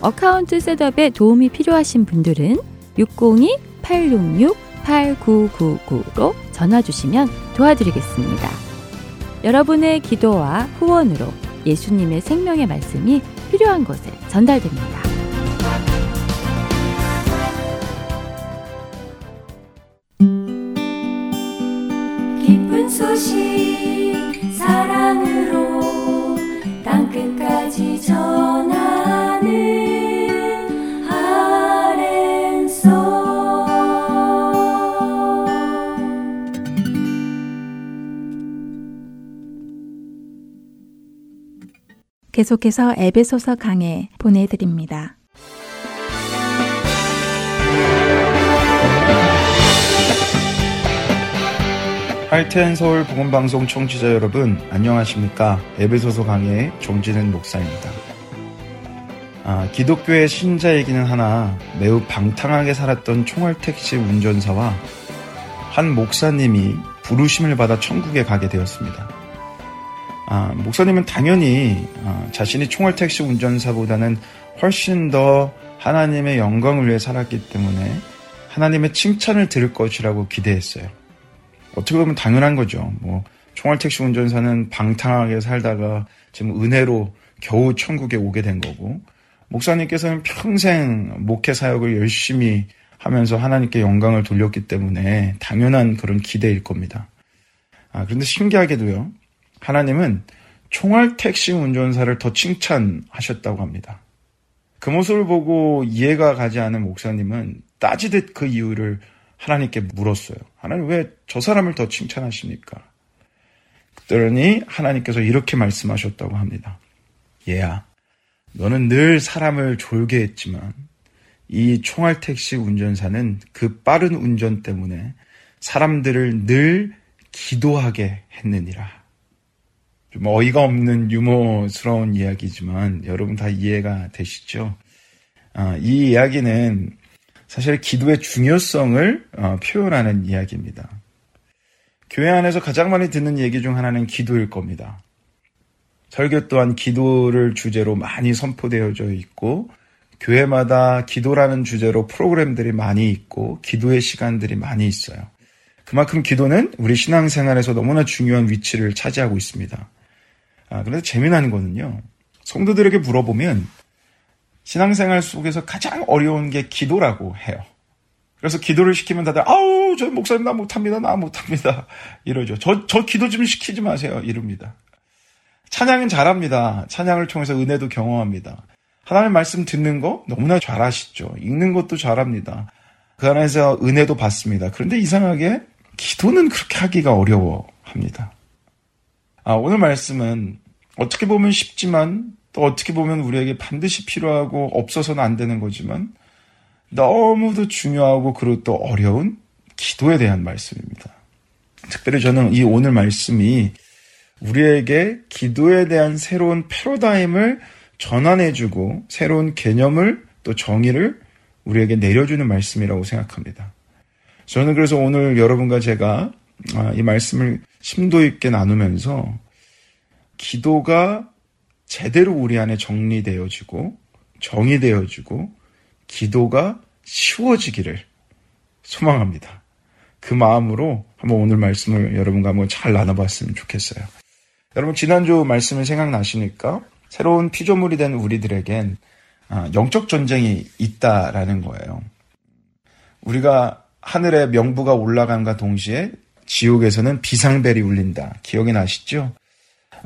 account setup에 도움이 필요하신 분들은 602-866-8999로 전화 주시면 도와드리겠습니다. 여러분의 기도와 후원으로 예수님의 생명의 말씀이 필요한 곳에 전달됩니다. 기쁜 소식 사랑으로 땅끝까지 전하 계속해서 에베소서 강해 보내드립니다. 할텐 서울 복음방송 청취자 여러분 안녕하십니까 에베소서 강의 종지는 목사입니다. 아, 기독교의 신자이기는 하나 매우 방탕하게 살았던 총알택시 운전사와 한 목사님이 부르심을 받아 천국에 가게 되었습니다. 아, 목사님은 당연히 아, 자신이 총알 택시 운전사보다는 훨씬 더 하나님의 영광을 위해 살았기 때문에 하나님의 칭찬을 들을 것이라고 기대했어요. 어떻게 보면 당연한 거죠. 뭐 총알 택시 운전사는 방탕하게 살다가 지금 은혜로 겨우 천국에 오게 된 거고 목사님께서는 평생 목회 사역을 열심히 하면서 하나님께 영광을 돌렸기 때문에 당연한 그런 기대일 겁니다. 아, 그런데 신기하게도요. 하나님은 총알 택시 운전사를 더 칭찬하셨다고 합니다. 그 모습을 보고 이해가 가지 않은 목사님은 따지듯 그 이유를 하나님께 물었어요. 하나님 왜 저 사람을 더 칭찬하십니까? 그랬더니 하나님께서 이렇게 말씀하셨다고 합니다. 얘야, 너는 늘 사람을 졸게 했지만 이 총알 택시 운전사는 그 빠른 운전 때문에 사람들을 늘 기도하게 했느니라. 좀 어이가 없는 유머스러운 이야기지만 여러분 다 이해가 되시죠? 아, 이 이야기는 사실 기도의 중요성을 어, 표현하는 이야기입니다. 교회 안에서 가장 많이 듣는 얘기 중 하나는 기도일 겁니다. 설교 또한 기도를 주제로 많이 선포되어져 있고 교회마다 기도라는 주제로 프로그램들이 많이 있고 기도의 시간들이 많이 있어요. 그만큼 기도는 우리 신앙생활에서 너무나 중요한 위치를 차지하고 있습니다. 아, 그런데 재미난 거는요. 성도들에게 물어보면 신앙생활 속에서 가장 어려운 게 기도라고 해요. 그래서 기도를 시키면 다들 아우 저 목사님 나 못합니다 나 못합니다 이러죠. 저 저 기도 좀 시키지 마세요 이럽니다. 찬양은 잘합니다. 찬양을 통해서 은혜도 경험합니다. 하나님 말씀 듣는 거 너무나 잘하시죠. 읽는 것도 잘합니다. 그 안에서 은혜도 받습니다. 그런데 이상하게 기도는 그렇게 하기가 어려워 합니다. 아, 오늘 말씀은 어떻게 보면 쉽지만 또 어떻게 보면 우리에게 반드시 필요하고 없어서는 안 되는 거지만 너무도 중요하고 그리고 또 어려운 기도에 대한 말씀입니다. 특별히 저는 이 오늘 말씀이 우리에게 기도에 대한 새로운 패러다임을 전환해주고 새로운 개념을 또 정의를 우리에게 내려주는 말씀이라고 생각합니다. 저는 그래서 오늘 여러분과 제가 아, 이 말씀을 심도 있게 나누면서 기도가 제대로 우리 안에 정리되어지고 정의되어지고 기도가 쉬워지기를 소망합니다. 그 마음으로 한번 오늘 말씀을 여러분과 한번 잘 나눠봤으면 좋겠어요. 여러분 지난주 말씀을 생각나시니까 새로운 피조물이 된 우리들에겐 아, 영적 전쟁이 있다라는 거예요. 우리가 하늘의 명부가 올라간과 동시에 지옥에서는 비상벨이 울린다. 기억이 나시죠?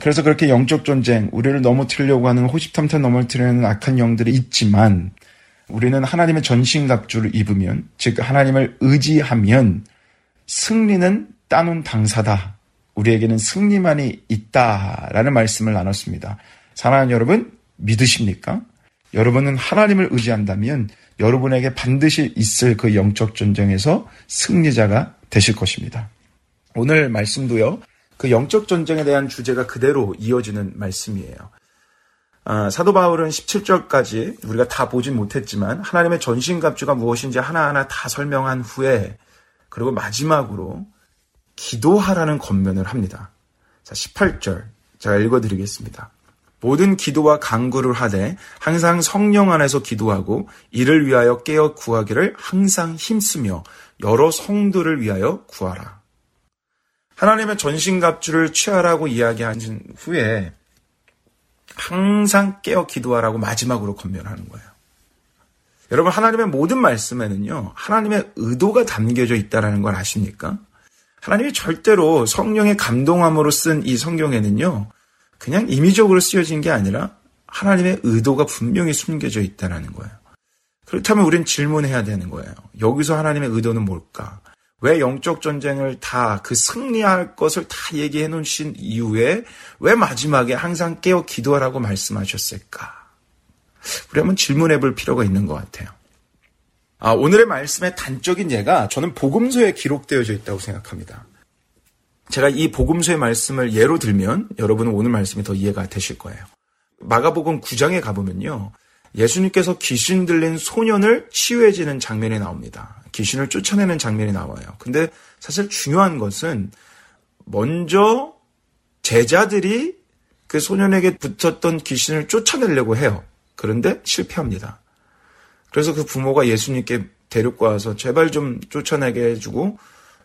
그래서 그렇게 영적 전쟁, 우리를 넘어뜨리려고 하는 호시탐탐 넘어뜨리는 악한 영들이 있지만 우리는 하나님의 전신갑주를 입으면, 즉 하나님을 의지하면 승리는 따놓은 당사다. 우리에게는 승리만이 있다라는 말씀을 나눴습니다. 사랑하는 여러분, 믿으십니까? 여러분은 하나님을 의지한다면 여러분에게 반드시 있을 그 영적 전쟁에서 승리자가 되실 것입니다. 오늘 말씀도요, 그 영적 전쟁에 대한 주제가 그대로 이어지는 말씀이에요. 아, 사도 바울은 17절까지 우리가 다 보진 못했지만 하나님의 전신갑주가 무엇인지 하나하나 다 설명한 후에 그리고 마지막으로 기도하라는 권면을 합니다. 자, 18절 제가 읽어드리겠습니다. 모든 기도와 강구를 하되 항상 성령 안에서 기도하고 이를 위하여 깨어 구하기를 항상 힘쓰며 여러 성도를 위하여 구하라. 하나님의 전신갑주를 취하라고 이야기한 후에 항상 깨어 기도하라고 마지막으로 권면하는 거예요. 여러분 하나님의 모든 말씀에는요. 하나님의 의도가 담겨져 있다는 걸 아십니까? 하나님이 절대로 성령의 감동함으로 쓴 이 성경에는요. 그냥 임의적으로 쓰여진 게 아니라 하나님의 의도가 분명히 숨겨져 있다는 거예요. 그렇다면 우리는 질문해야 되는 거예요. 여기서 하나님의 의도는 뭘까? 왜 영적 전쟁을 다 그 승리할 것을 다 얘기해 놓으신 이후에 왜 마지막에 항상 깨어 기도하라고 말씀하셨을까? 우리 한번 질문해 볼 필요가 있는 것 같아요. 아, 오늘의 말씀의 단적인 예가 저는 복음서에 기록되어져 있다고 생각합니다. 제가 이 복음서의 말씀을 예로 들면 여러분은 오늘 말씀이 더 이해가 되실 거예요. 마가복음 9장에 가보면요. 예수님께서 귀신 들린 소년을 치유해 지는 장면이 나옵니다. 귀신을 쫓아내는 장면이 나와요. 근데 사실 중요한 것은 먼저 제자들이 그 소년에게 붙었던 귀신을 쫓아내려고 해요. 그런데 실패합니다. 그래서 그 부모가 예수님께 데리고 와서 제발 좀 쫓아내게 해주고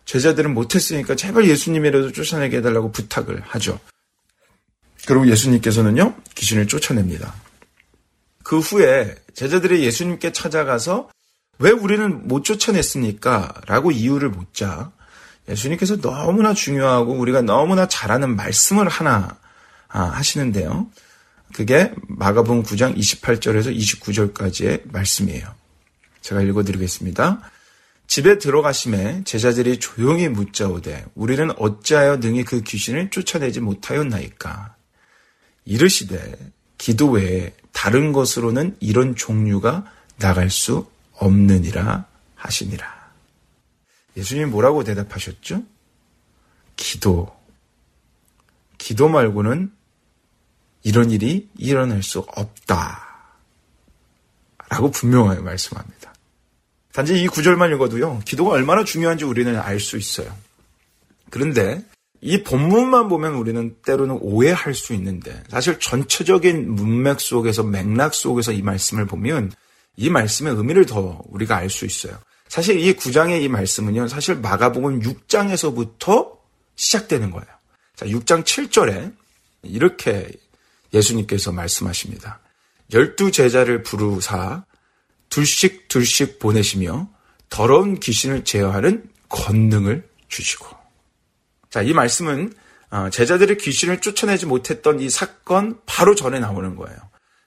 제자들은 못했으니까 제발 예수님이라도 쫓아내게 해달라고 부탁을 하죠. 그리고 예수님께서는요, 귀신을 쫓아냅니다. 그 후에 제자들이 예수님께 찾아가서 왜 우리는 못 쫓아냈습니까? 라고 이유를 묻자 예수님께서 너무나 중요하고 우리가 너무나 잘하는 말씀을 하나 아, 하시는데요. 그게 마가복음 9장 28절에서 29절까지의 말씀이에요. 제가 읽어드리겠습니다. 집에 들어가심에 제자들이 조용히 묻자오되 우리는 어찌하여 능히 그 귀신을 쫓아내지 못하였나이까 이르시되 기도 외에 다른 것으로는 이런 종류가 나갈 수 없느니라 하시니라. 예수님이 뭐라고 대답하셨죠? 기도. 기도 말고는 이런 일이 일어날 수 없다. 라고 분명하게 말씀합니다. 단지 이 구절만 읽어도요, 기도가 얼마나 중요한지 우리는 알 수 있어요. 그런데 이 본문만 보면 우리는 때로는 오해할 수 있는데, 사실 전체적인 문맥 속에서, 맥락 속에서 이 말씀을 보면 이 말씀의 의미를 더 우리가 알 수 있어요. 사실 이 9장의 이 말씀은요, 사실 마가복음 6장에서부터 시작되는 거예요. 자, 6장 7절에 이렇게 예수님께서 말씀하십니다. 열두 제자를 부르사 둘씩 둘씩 보내시며 더러운 귀신을 제어하는 권능을 주시고. 자, 이 말씀은 어, 제자들이 귀신을 쫓아내지 못했던 이 사건 바로 전에 나오는 거예요.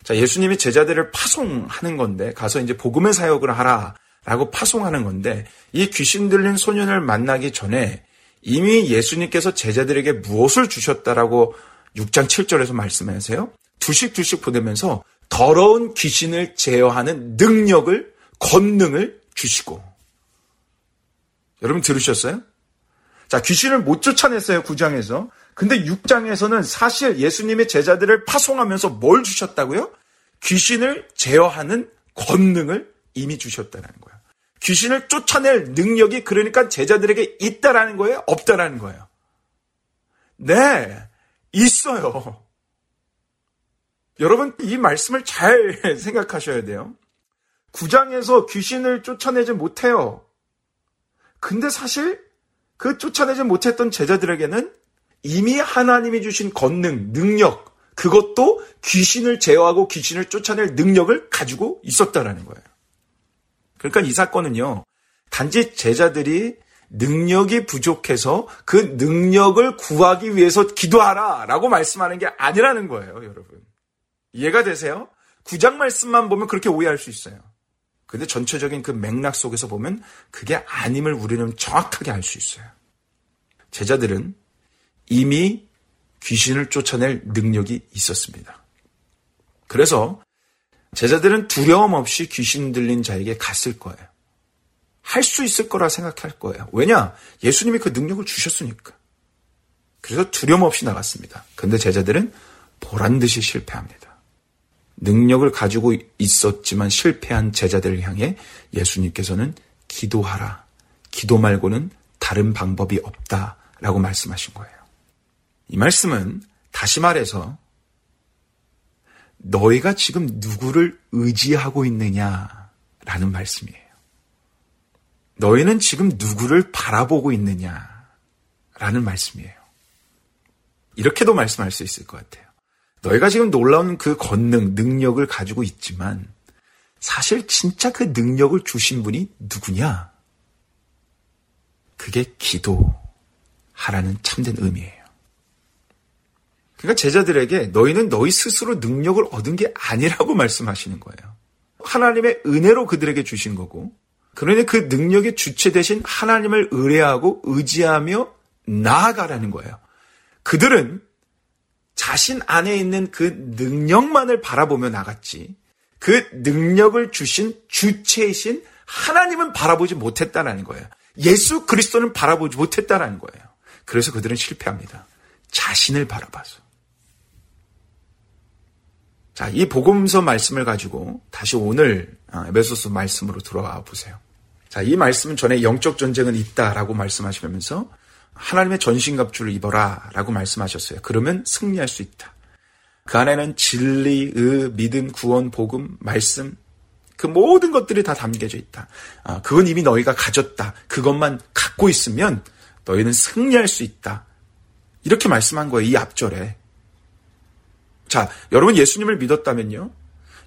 자, 예수님이 제자들을 파송하는 건데 가서 이제 복음의 사역을 하라라고 파송하는 건데 이 귀신 들린 소년을 만나기 전에 이미 예수님께서 제자들에게 무엇을 주셨다라고 6장 7절에서 말씀하세요. 두씩 두씩 보내면서 더러운 귀신을 제어하는 능력을 권능을 주시고 여러분 들으셨어요? 자, 귀신을 못 쫓아냈어요, 9장에서. 근데 6장에서는 사실 예수님의 제자들을 파송하면서 뭘 주셨다고요? 귀신을 제어하는 권능을 이미 주셨다는 거예요. 귀신을 쫓아낼 능력이 그러니까 제자들에게 있다라는 거예요? 없다라는 거예요? 네, 있어요. 여러분, 이 말씀을 잘 생각하셔야 돼요. 9장에서 귀신을 쫓아내지 못해요. 근데 사실 그 쫓아내지 못했던 제자들에게는 이미 하나님이 주신 권능, 능력, 그것도 귀신을 제어하고 귀신을 쫓아낼 능력을 가지고 있었다라는 거예요. 그러니까 이 사건은요, 단지 제자들이 능력이 부족해서 그 능력을 구하기 위해서 기도하라 라고 말씀하는 게 아니라는 거예요, 여러분. 이해가 되세요? 구장 말씀만 보면 그렇게 오해할 수 있어요. 근데 전체적인 그 맥락 속에서 보면 그게 아님을 우리는 정확하게 알 수 있어요. 제자들은 이미 귀신을 쫓아낼 능력이 있었습니다. 그래서 제자들은 두려움 없이 귀신 들린 자에게 갔을 거예요. 할 수 있을 거라 생각할 거예요. 왜냐? 예수님이 그 능력을 주셨으니까. 그래서 두려움 없이 나갔습니다. 그런데 제자들은 보란 듯이 실패합니다. 능력을 가지고 있었지만 실패한 제자들을 향해 예수님께서는 기도하라. 기도 말고는 다른 방법이 없다 라고 말씀하신 거예요. 이 말씀은 다시 말해서 너희가 지금 누구를 의지하고 있느냐 라는 말씀이에요. 너희는 지금 누구를 바라보고 있느냐 라는 말씀이에요. 이렇게도 말씀할 수 있을 것 같아요. 너희가 지금 놀라운 그 권능, 능력을 가지고 있지만 사실 진짜 그 능력을 주신 분이 누구냐? 그게 기도하라는 참된 의미예요. 그러니까 제자들에게 너희는 너희 스스로 능력을 얻은 게 아니라고 말씀하시는 거예요. 하나님의 은혜로 그들에게 주신 거고, 그러니 그 능력의 주체 대신 하나님을 의뢰하고 의지하며 나아가라는 거예요. 그들은 자신 안에 있는 그 능력만을 바라보며 나갔지, 그 능력을 주신 주체이신 하나님은 바라보지 못했다라는 거예요. 예수 그리스도는 바라보지 못했다라는 거예요. 그래서 그들은 실패합니다. 자신을 바라봐서. 자, 이 복음서 말씀을 가지고 다시 오늘 아, 에베소서 말씀으로 들어와 보세요. 자, 이 말씀은 전에 영적 전쟁은 있다라고 말씀하시면서 하나님의 전신갑주를 입어라 라고 말씀하셨어요. 그러면 승리할 수 있다. 그 안에는 진리, 의, 믿음, 구원, 복음, 말씀, 그 모든 것들이 다 담겨져 있다. 아, 그건 이미 너희가 가졌다. 그것만 갖고 있으면 너희는 승리할 수 있다. 이렇게 말씀한 거예요. 이 앞절에. 자, 여러분 예수님을 믿었다면요.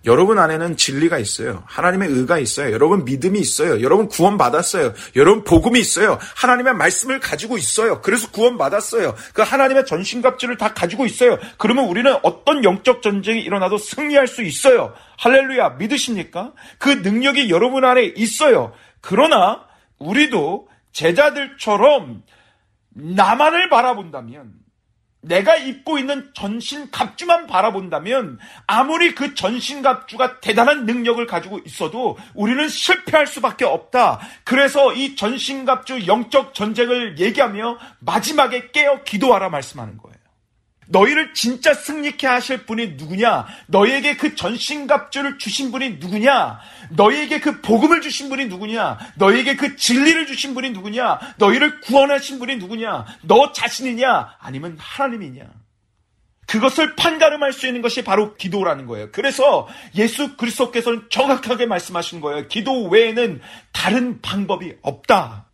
여러분 안에는 진리가 있어요. 하나님의 의가 있어요. 여러분 믿음이 있어요. 여러분 구원받았어요. 여러분 복음이 있어요. 하나님의 말씀을 가지고 있어요. 그래서 구원받았어요. 그 하나님의 전신갑주를 다 가지고 있어요. 그러면 우리는 어떤 영적 전쟁이 일어나도 승리할 수 있어요. 할렐루야. 믿으십니까? 그 능력이 여러분 안에 있어요. 그러나 우리도 제자들처럼 나만을 바라본다면 내가 입고 있는 전신 갑주만 바라본다면 아무리 그 전신 갑주가 대단한 능력을 가지고 있어도 우리는 실패할 수밖에 없다. 그래서 이 전신 갑주 영적 전쟁을 얘기하며 마지막에 깨어 기도하라 말씀하는 거예요. 너희를 진짜 승리케 하실 분이 누구냐? 너희에게 그 전신갑주를 주신 분이 누구냐? 너희에게 그 복음을 주신 분이 누구냐? 너희에게 그 진리를 주신 분이 누구냐? 너희를 구원하신 분이 누구냐? 너 자신이냐? 아니면 하나님이냐? 그것을 판가름할 수 있는 것이 바로 기도라는 거예요. 그래서 예수 그리스도께서는 정확하게 말씀하신 거예요. 기도 외에는 다른 방법이 없다.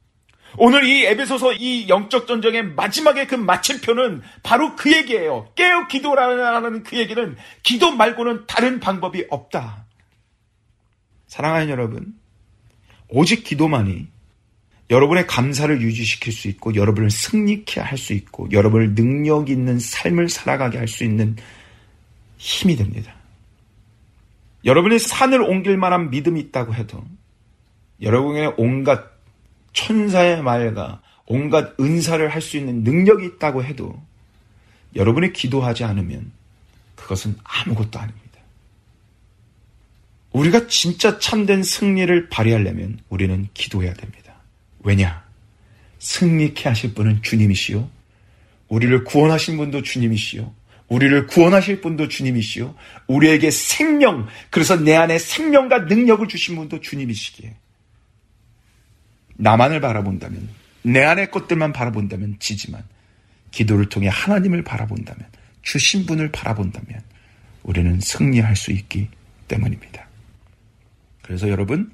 오늘 이 에베소서 이 영적 전쟁의 마지막에 그 마침표는 바로 그 얘기예요. 깨어 기도라는 그 얘기는 기도 말고는 다른 방법이 없다. 사랑하는 여러분, 오직 기도만이 여러분의 감사를 유지시킬 수 있고, 여러분을 승리케 할 수 있고, 여러분을 능력 있는 삶을 살아가게 할 수 있는 힘이 됩니다. 여러분이 산을 옮길 만한 믿음이 있다고 해도, 여러분의 온갖 천사의 말과 온갖 은사를 할 수 있는 능력이 있다고 해도 여러분이 기도하지 않으면 그것은 아무것도 아닙니다. 우리가 진짜 참된 승리를 발휘하려면 우리는 기도해야 됩니다. 왜냐? 승리케 하실 분은 주님이시요. 우리를 구원하신 분도 주님이시요. 우리를 구원하실 분도 주님이시요. 우리에게 생명, 그래서 내 안에 생명과 능력을 주신 분도 주님이시기에. 나만을 바라본다면, 내 안의 것들만 바라본다면 지지만, 기도를 통해 하나님을 바라본다면, 주신 분을 바라본다면, 우리는 승리할 수 있기 때문입니다. 그래서 여러분,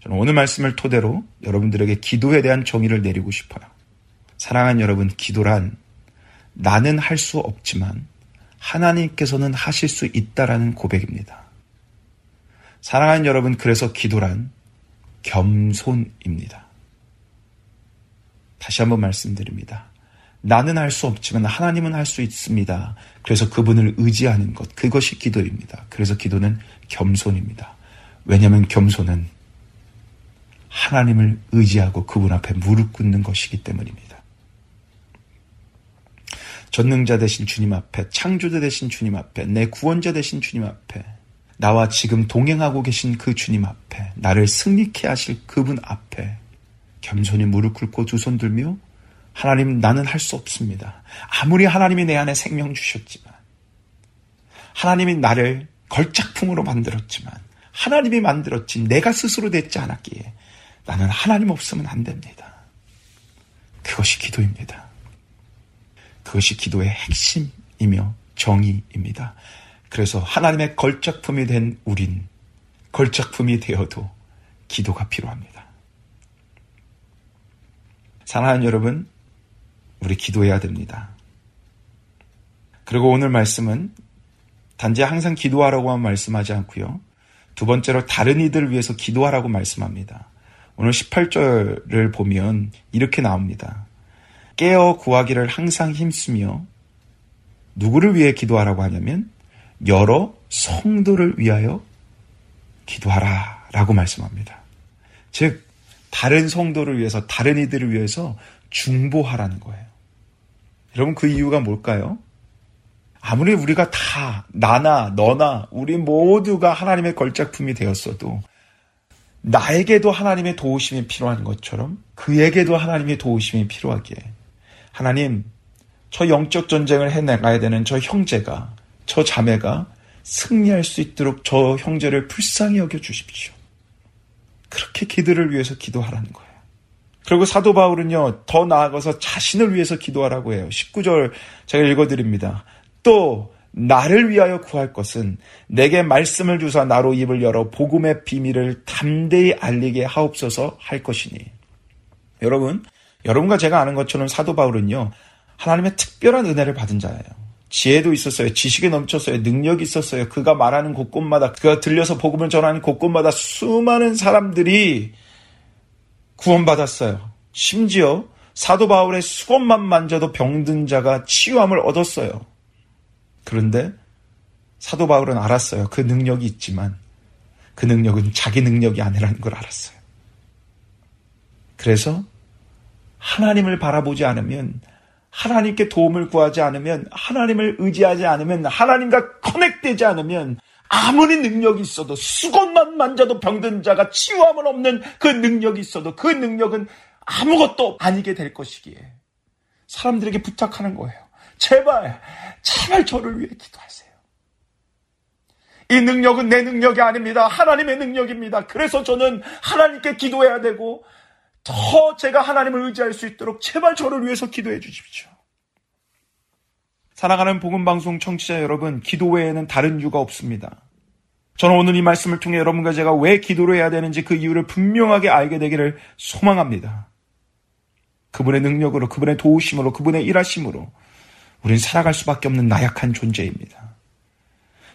저는 오늘 말씀을 토대로 여러분들에게 기도에 대한 정의를 내리고 싶어요. 사랑하는 여러분, 기도란 나는 할 수 없지만 하나님께서는 하실 수 있다라는 고백입니다. 사랑하는 여러분, 그래서 기도란 겸손입니다. 다시 한번 말씀드립니다. 나는 할 수 없지만 하나님은 할 수 있습니다. 그래서 그분을 의지하는 것, 그것이 기도입니다. 그래서 기도는 겸손입니다. 왜냐하면 겸손은 하나님을 의지하고 그분 앞에 무릎 꿇는 것이기 때문입니다. 전능자 되신 주님 앞에, 창조자 되신 주님 앞에, 내 구원자 되신 주님 앞에, 나와 지금 동행하고 계신 그 주님 앞에, 나를 승리케 하실 그분 앞에 겸손히 무릎 꿇고 두 손 들며 하나님 나는 할 수 없습니다. 아무리 하나님이 내 안에 생명 주셨지만 하나님이 나를 걸작품으로 만들었지만 하나님이 만들었지 내가 스스로 됐지 않았기에 나는 하나님 없으면 안 됩니다. 그것이 기도입니다. 그것이 기도의 핵심이며 정의입니다. 그래서 하나님의 걸작품이 된 우린 걸작품이 되어도 기도가 필요합니다. 사랑하는 여러분, 우리 기도해야 됩니다. 그리고 오늘 말씀은 단지 항상 기도하라고만 말씀하지 않고요. 두 번째로 다른 이들을 위해서 기도하라고 말씀합니다. 오늘 18절을 보면 이렇게 나옵니다. 깨어 구하기를 항상 힘쓰며 누구를 위해 기도하라고 하냐면 여러 성도를 위하여 기도하라 라고 말씀합니다. 즉, 다른 성도를 위해서, 다른 이들을 위해서 중보하라는 거예요. 여러분, 그 이유가 뭘까요? 아무리 우리가 다, 나나, 너나, 우리 모두가 하나님의 걸작품이 되었어도, 나에게도 하나님의 도우심이 필요한 것처럼, 그에게도 하나님의 도우심이 필요하기에, 하나님, 저 영적 전쟁을 해나가야 되는 저 형제가, 저 자매가 승리할 수 있도록 저 형제를 불쌍히 여겨 주십시오. 그렇게 기들을 위해서 기도하라는 거예요. 그리고 사도 바울은요, 더 나아가서 자신을 위해서 기도하라고 해요. 19절 제가 읽어드립니다. 또, 나를 위하여 구할 것은 내게 말씀을 주사 나로 입을 열어 복음의 비밀을 담대히 알리게 하옵소서 할 것이니. 여러분, 여러분과 제가 아는 것처럼 사도 바울은요, 하나님의 특별한 은혜를 받은 자예요. 지혜도 있었어요. 지식에 넘쳤어요. 능력이 있었어요. 그가 말하는 곳곳마다, 그가 들려서 복음을 전하는 곳곳마다 수많은 사람들이 구원받았어요. 심지어 사도 바울의 수건만 만져도 병든 자가 치유함을 얻었어요. 그런데 사도 바울은 알았어요. 그 능력이 있지만 그 능력은 자기 능력이 아니라는 걸 알았어요. 그래서 하나님을 바라보지 않으면 하나님께 도움을 구하지 않으면 하나님을 의지하지 않으면 하나님과 커넥되지 않으면 아무리 능력이 있어도 수건만 만져도 병든 자가 치유함을 없는 그 능력이 있어도 그 능력은 아무것도 아니게 될 것이기에 사람들에게 부탁하는 거예요. 제발, 제발 저를 위해 기도하세요. 이 능력은 내 능력이 아닙니다. 하나님의 능력입니다. 그래서 저는 하나님께 기도해야 되고 더 제가 하나님을 의지할 수 있도록 제발 저를 위해서 기도해 주십시오. 사랑하는 복음방송 청취자 여러분, 기도 외에는 다른 이유가 없습니다. 저는 오늘 이 말씀을 통해 여러분과 제가 왜 기도를 해야 되는지 그 이유를 분명하게 알게 되기를 소망합니다. 그분의 능력으로, 그분의 도우심으로, 그분의 일하심으로 우리는 살아갈 수밖에 없는 나약한 존재입니다.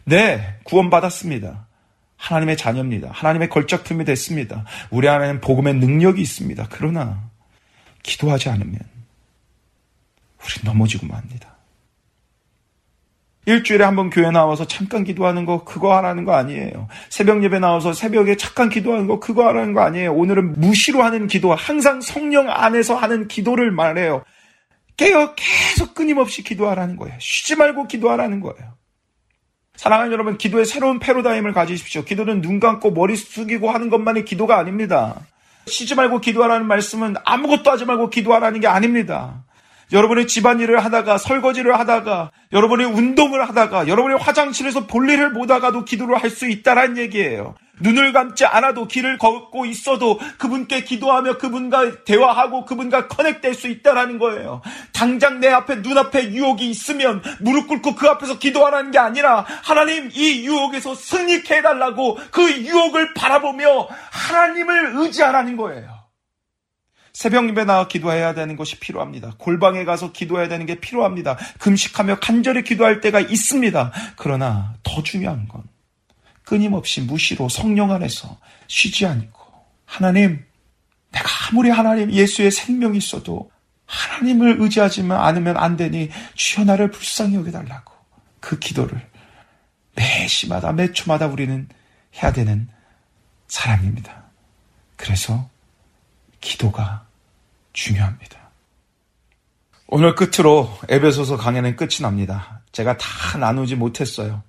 네, 구원받았습니다. 하나님의 자녀입니다. 하나님의 걸작품이 됐습니다. 우리 안에는 복음의 능력이 있습니다. 그러나 기도하지 않으면 우리 넘어지고 맙니다. 일주일에 한 번 교회 나와서 잠깐 기도하는 거 그거 하라는 거 아니에요. 새벽 예배 나와서 새벽에 잠깐 기도하는 거 그거 하라는 거 아니에요. 오늘은 무시로 하는 기도, 항상 성령 안에서 하는 기도를 말해요. 깨어 계속 끊임없이 기도하라는 거예요. 쉬지 말고 기도하라는 거예요. 사랑하는 여러분, 기도의 새로운 패러다임을 가지십시오. 기도는 눈 감고 머리 숙이고 하는 것만이 기도가 아닙니다. 쉬지 말고 기도하라는 말씀은 아무것도 하지 말고 기도하라는 게 아닙니다. 여러분의 집안일을 하다가 설거지를 하다가 여러분의 운동을 하다가 여러분의 화장실에서 볼일을 보다가도 기도를 할 수 있다라는 얘기예요. 눈을 감지 않아도 길을 걷고 있어도 그분께 기도하며 그분과 대화하고 그분과 커넥될 수 있다라는 거예요. 당장 내 앞에 눈앞에 유혹이 있으면 무릎 꿇고 그 앞에서 기도하라는 게 아니라 하나님 이 유혹에서 승리케 해달라고 그 유혹을 바라보며 하나님을 의지하라는 거예요. 새벽 예배 나와 기도해야 되는 것이 필요합니다. 골방에 가서 기도해야 되는 게 필요합니다. 금식하며 간절히 기도할 때가 있습니다. 그러나 더 중요한 건 끊임없이 무시로 성령 안에서 쉬지 않고 하나님 내가 아무리 하나님 예수의 생명이 있어도 하나님을 의지하지만 않으면 안 되니 주여 나를 불쌍히 여겨달라고 그 기도를 매 시마다 매 초마다 우리는 해야 되는 사람입니다. 그래서 기도가 중요합니다. 오늘 끝으로 에베소서 강의는 끝이 납니다. 제가 다 나누지 못했어요.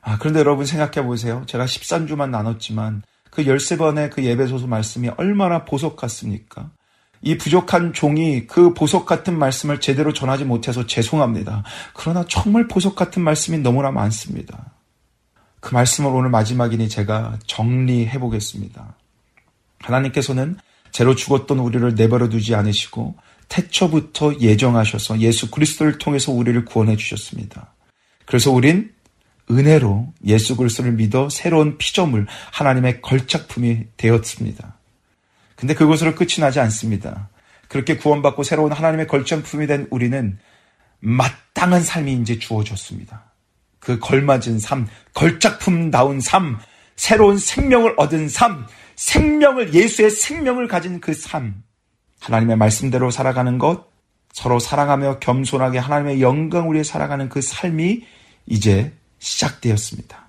아, 그런데 여러분 생각해 보세요. 제가 13주만 나눴지만 그 13번의 그 예배소서 말씀이 얼마나 보석 같습니까? 이 부족한 종이 그 보석 같은 말씀을 제대로 전하지 못해서 죄송합니다. 그러나 정말 보석 같은 말씀이 너무나 많습니다. 그 말씀을 오늘 마지막이니 제가 정리해 보겠습니다. 하나님께서는 죄로 죽었던 우리를 내버려 두지 않으시고 태초부터 예정하셔서 예수 그리스도를 통해서 우리를 구원해 주셨습니다. 그래서 우린 은혜로 예수 그리스도를 믿어 새로운 피조물 하나님의 걸작품이 되었습니다. 근데 그것으로 끝이 나지 않습니다. 그렇게 구원받고 새로운 하나님의 걸작품이 된 우리는 마땅한 삶이 이제 주어졌습니다. 그 걸맞은 삶, 걸작품다운 삶, 새로운 생명을 얻은 삶, 생명을, 예수의 생명을 가진 그 삶, 하나님의 말씀대로 살아가는 것, 서로 사랑하며 겸손하게 하나님의 영광을 위해 살아가는 그 삶이 이제 시작되었습니다.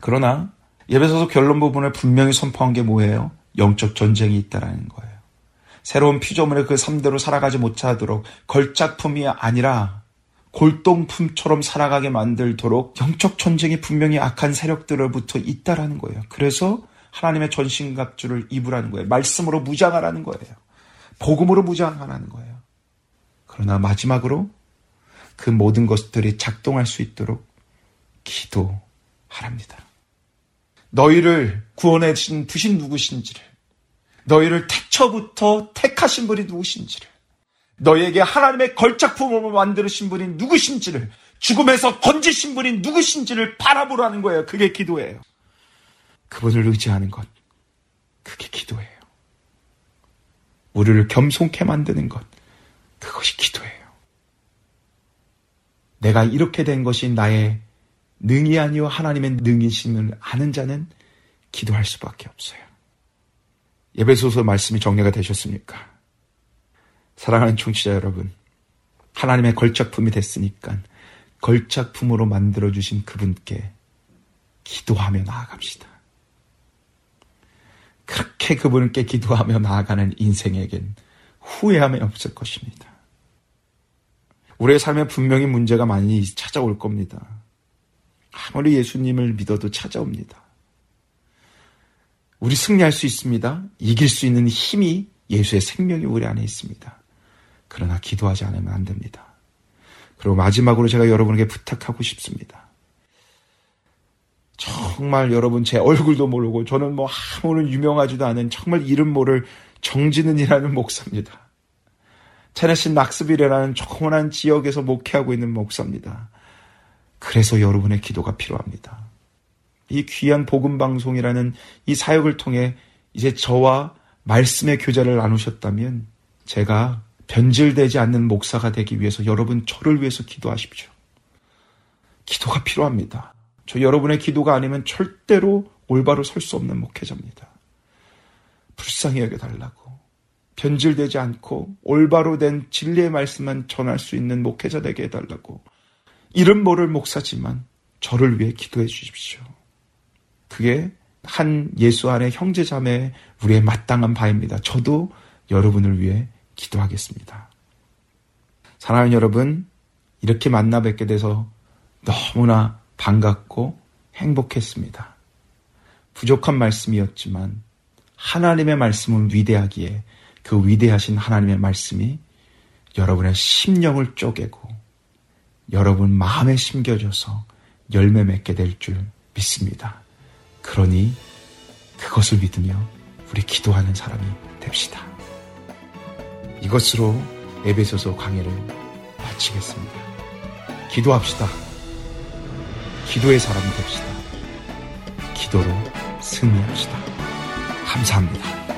그러나 예배소서 결론 부분을 분명히 선포한 게 뭐예요? 영적 전쟁이 있다라는 거예요. 새로운 피조물의 그 삶대로 살아가지 못하도록 걸작품이 아니라 골동품처럼 살아가게 만들도록 영적 전쟁이 분명히 악한 세력들로부터 있다라는 거예요. 그래서 하나님의 전신갑주를 입으라는 거예요. 말씀으로 무장하라는 거예요. 복음으로 무장하라는 거예요. 그러나 마지막으로 그 모든 것들이 작동할 수 있도록 기도하랍니다. 너희를 구원해 주신 부신 누구신지를, 너희를 태초부터 택하신 분이 누구신지를, 너희에게 하나님의 걸작품으로 만드신 분이 누구신지를, 죽음에서 건지신 분이 누구신지를 바라보라는 거예요. 그게 기도예요. 그분을 의지하는 것, 그게 기도예요. 우리를 겸손케 만드는 것, 그것이 기도예요. 내가 이렇게 된 것이 나의 능이 아니요 하나님의 능이심을 아는 자는 기도할 수밖에 없어요. 예배소서 말씀이 정리가 되셨습니까? 사랑하는 청취자 여러분, 하나님의 걸작품이 됐으니까 걸작품으로 만들어주신 그분께 기도하며 나아갑시다. 그렇게 그분께 기도하며 나아가는 인생에겐 후회함이 없을 것입니다. 우리의 삶에 분명히 문제가 많이 찾아올 겁니다. 아무리 예수님을 믿어도 찾아옵니다. 우리 승리할 수 있습니다. 이길 수 있는 힘이 예수의 생명이 우리 안에 있습니다. 그러나 기도하지 않으면 안 됩니다. 그리고 마지막으로 제가 여러분에게 부탁하고 싶습니다. 정말 여러분 제 얼굴도 모르고 저는 뭐 아무런 유명하지도 않은 정말 이름 모를 정진은이라는 목사입니다. 테네시 낙스빌이라는 조그만한 지역에서 목회하고 있는 목사입니다. 그래서 여러분의 기도가 필요합니다. 이 귀한 복음 방송이라는 이 사역을 통해 이제 저와 말씀의 교제를 나누셨다면 제가 변질되지 않는 목사가 되기 위해서 여러분 저를 위해서 기도하십시오. 기도가 필요합니다. 저 여러분의 기도가 아니면 절대로 올바로 설 수 없는 목회자입니다. 불쌍히 여겨달라고. 변질되지 않고 올바로 된 진리의 말씀만 전할 수 있는 목회자 되게 해달라고. 이름 모를 목사지만 저를 위해 기도해 주십시오. 그게 한 예수 안의 형제 자매 우리의 마땅한 바입니다. 저도 여러분을 위해 기도하겠습니다. 사랑하는 여러분, 이렇게 만나 뵙게 돼서 너무나 반갑고 행복했습니다. 부족한 말씀이었지만 하나님의 말씀은 위대하기에 그 위대하신 하나님의 말씀이 여러분의 심령을 쪼개고 여러분 마음에 심겨져서 열매 맺게 될 줄 믿습니다. 그러니 그것을 믿으며 우리 기도하는 사람이 됩시다. 이것으로 에베소서 강의를 마치겠습니다. 기도합시다. 기도의 사람이 됩시다. 기도로 승리합시다. 감사합니다.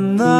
No.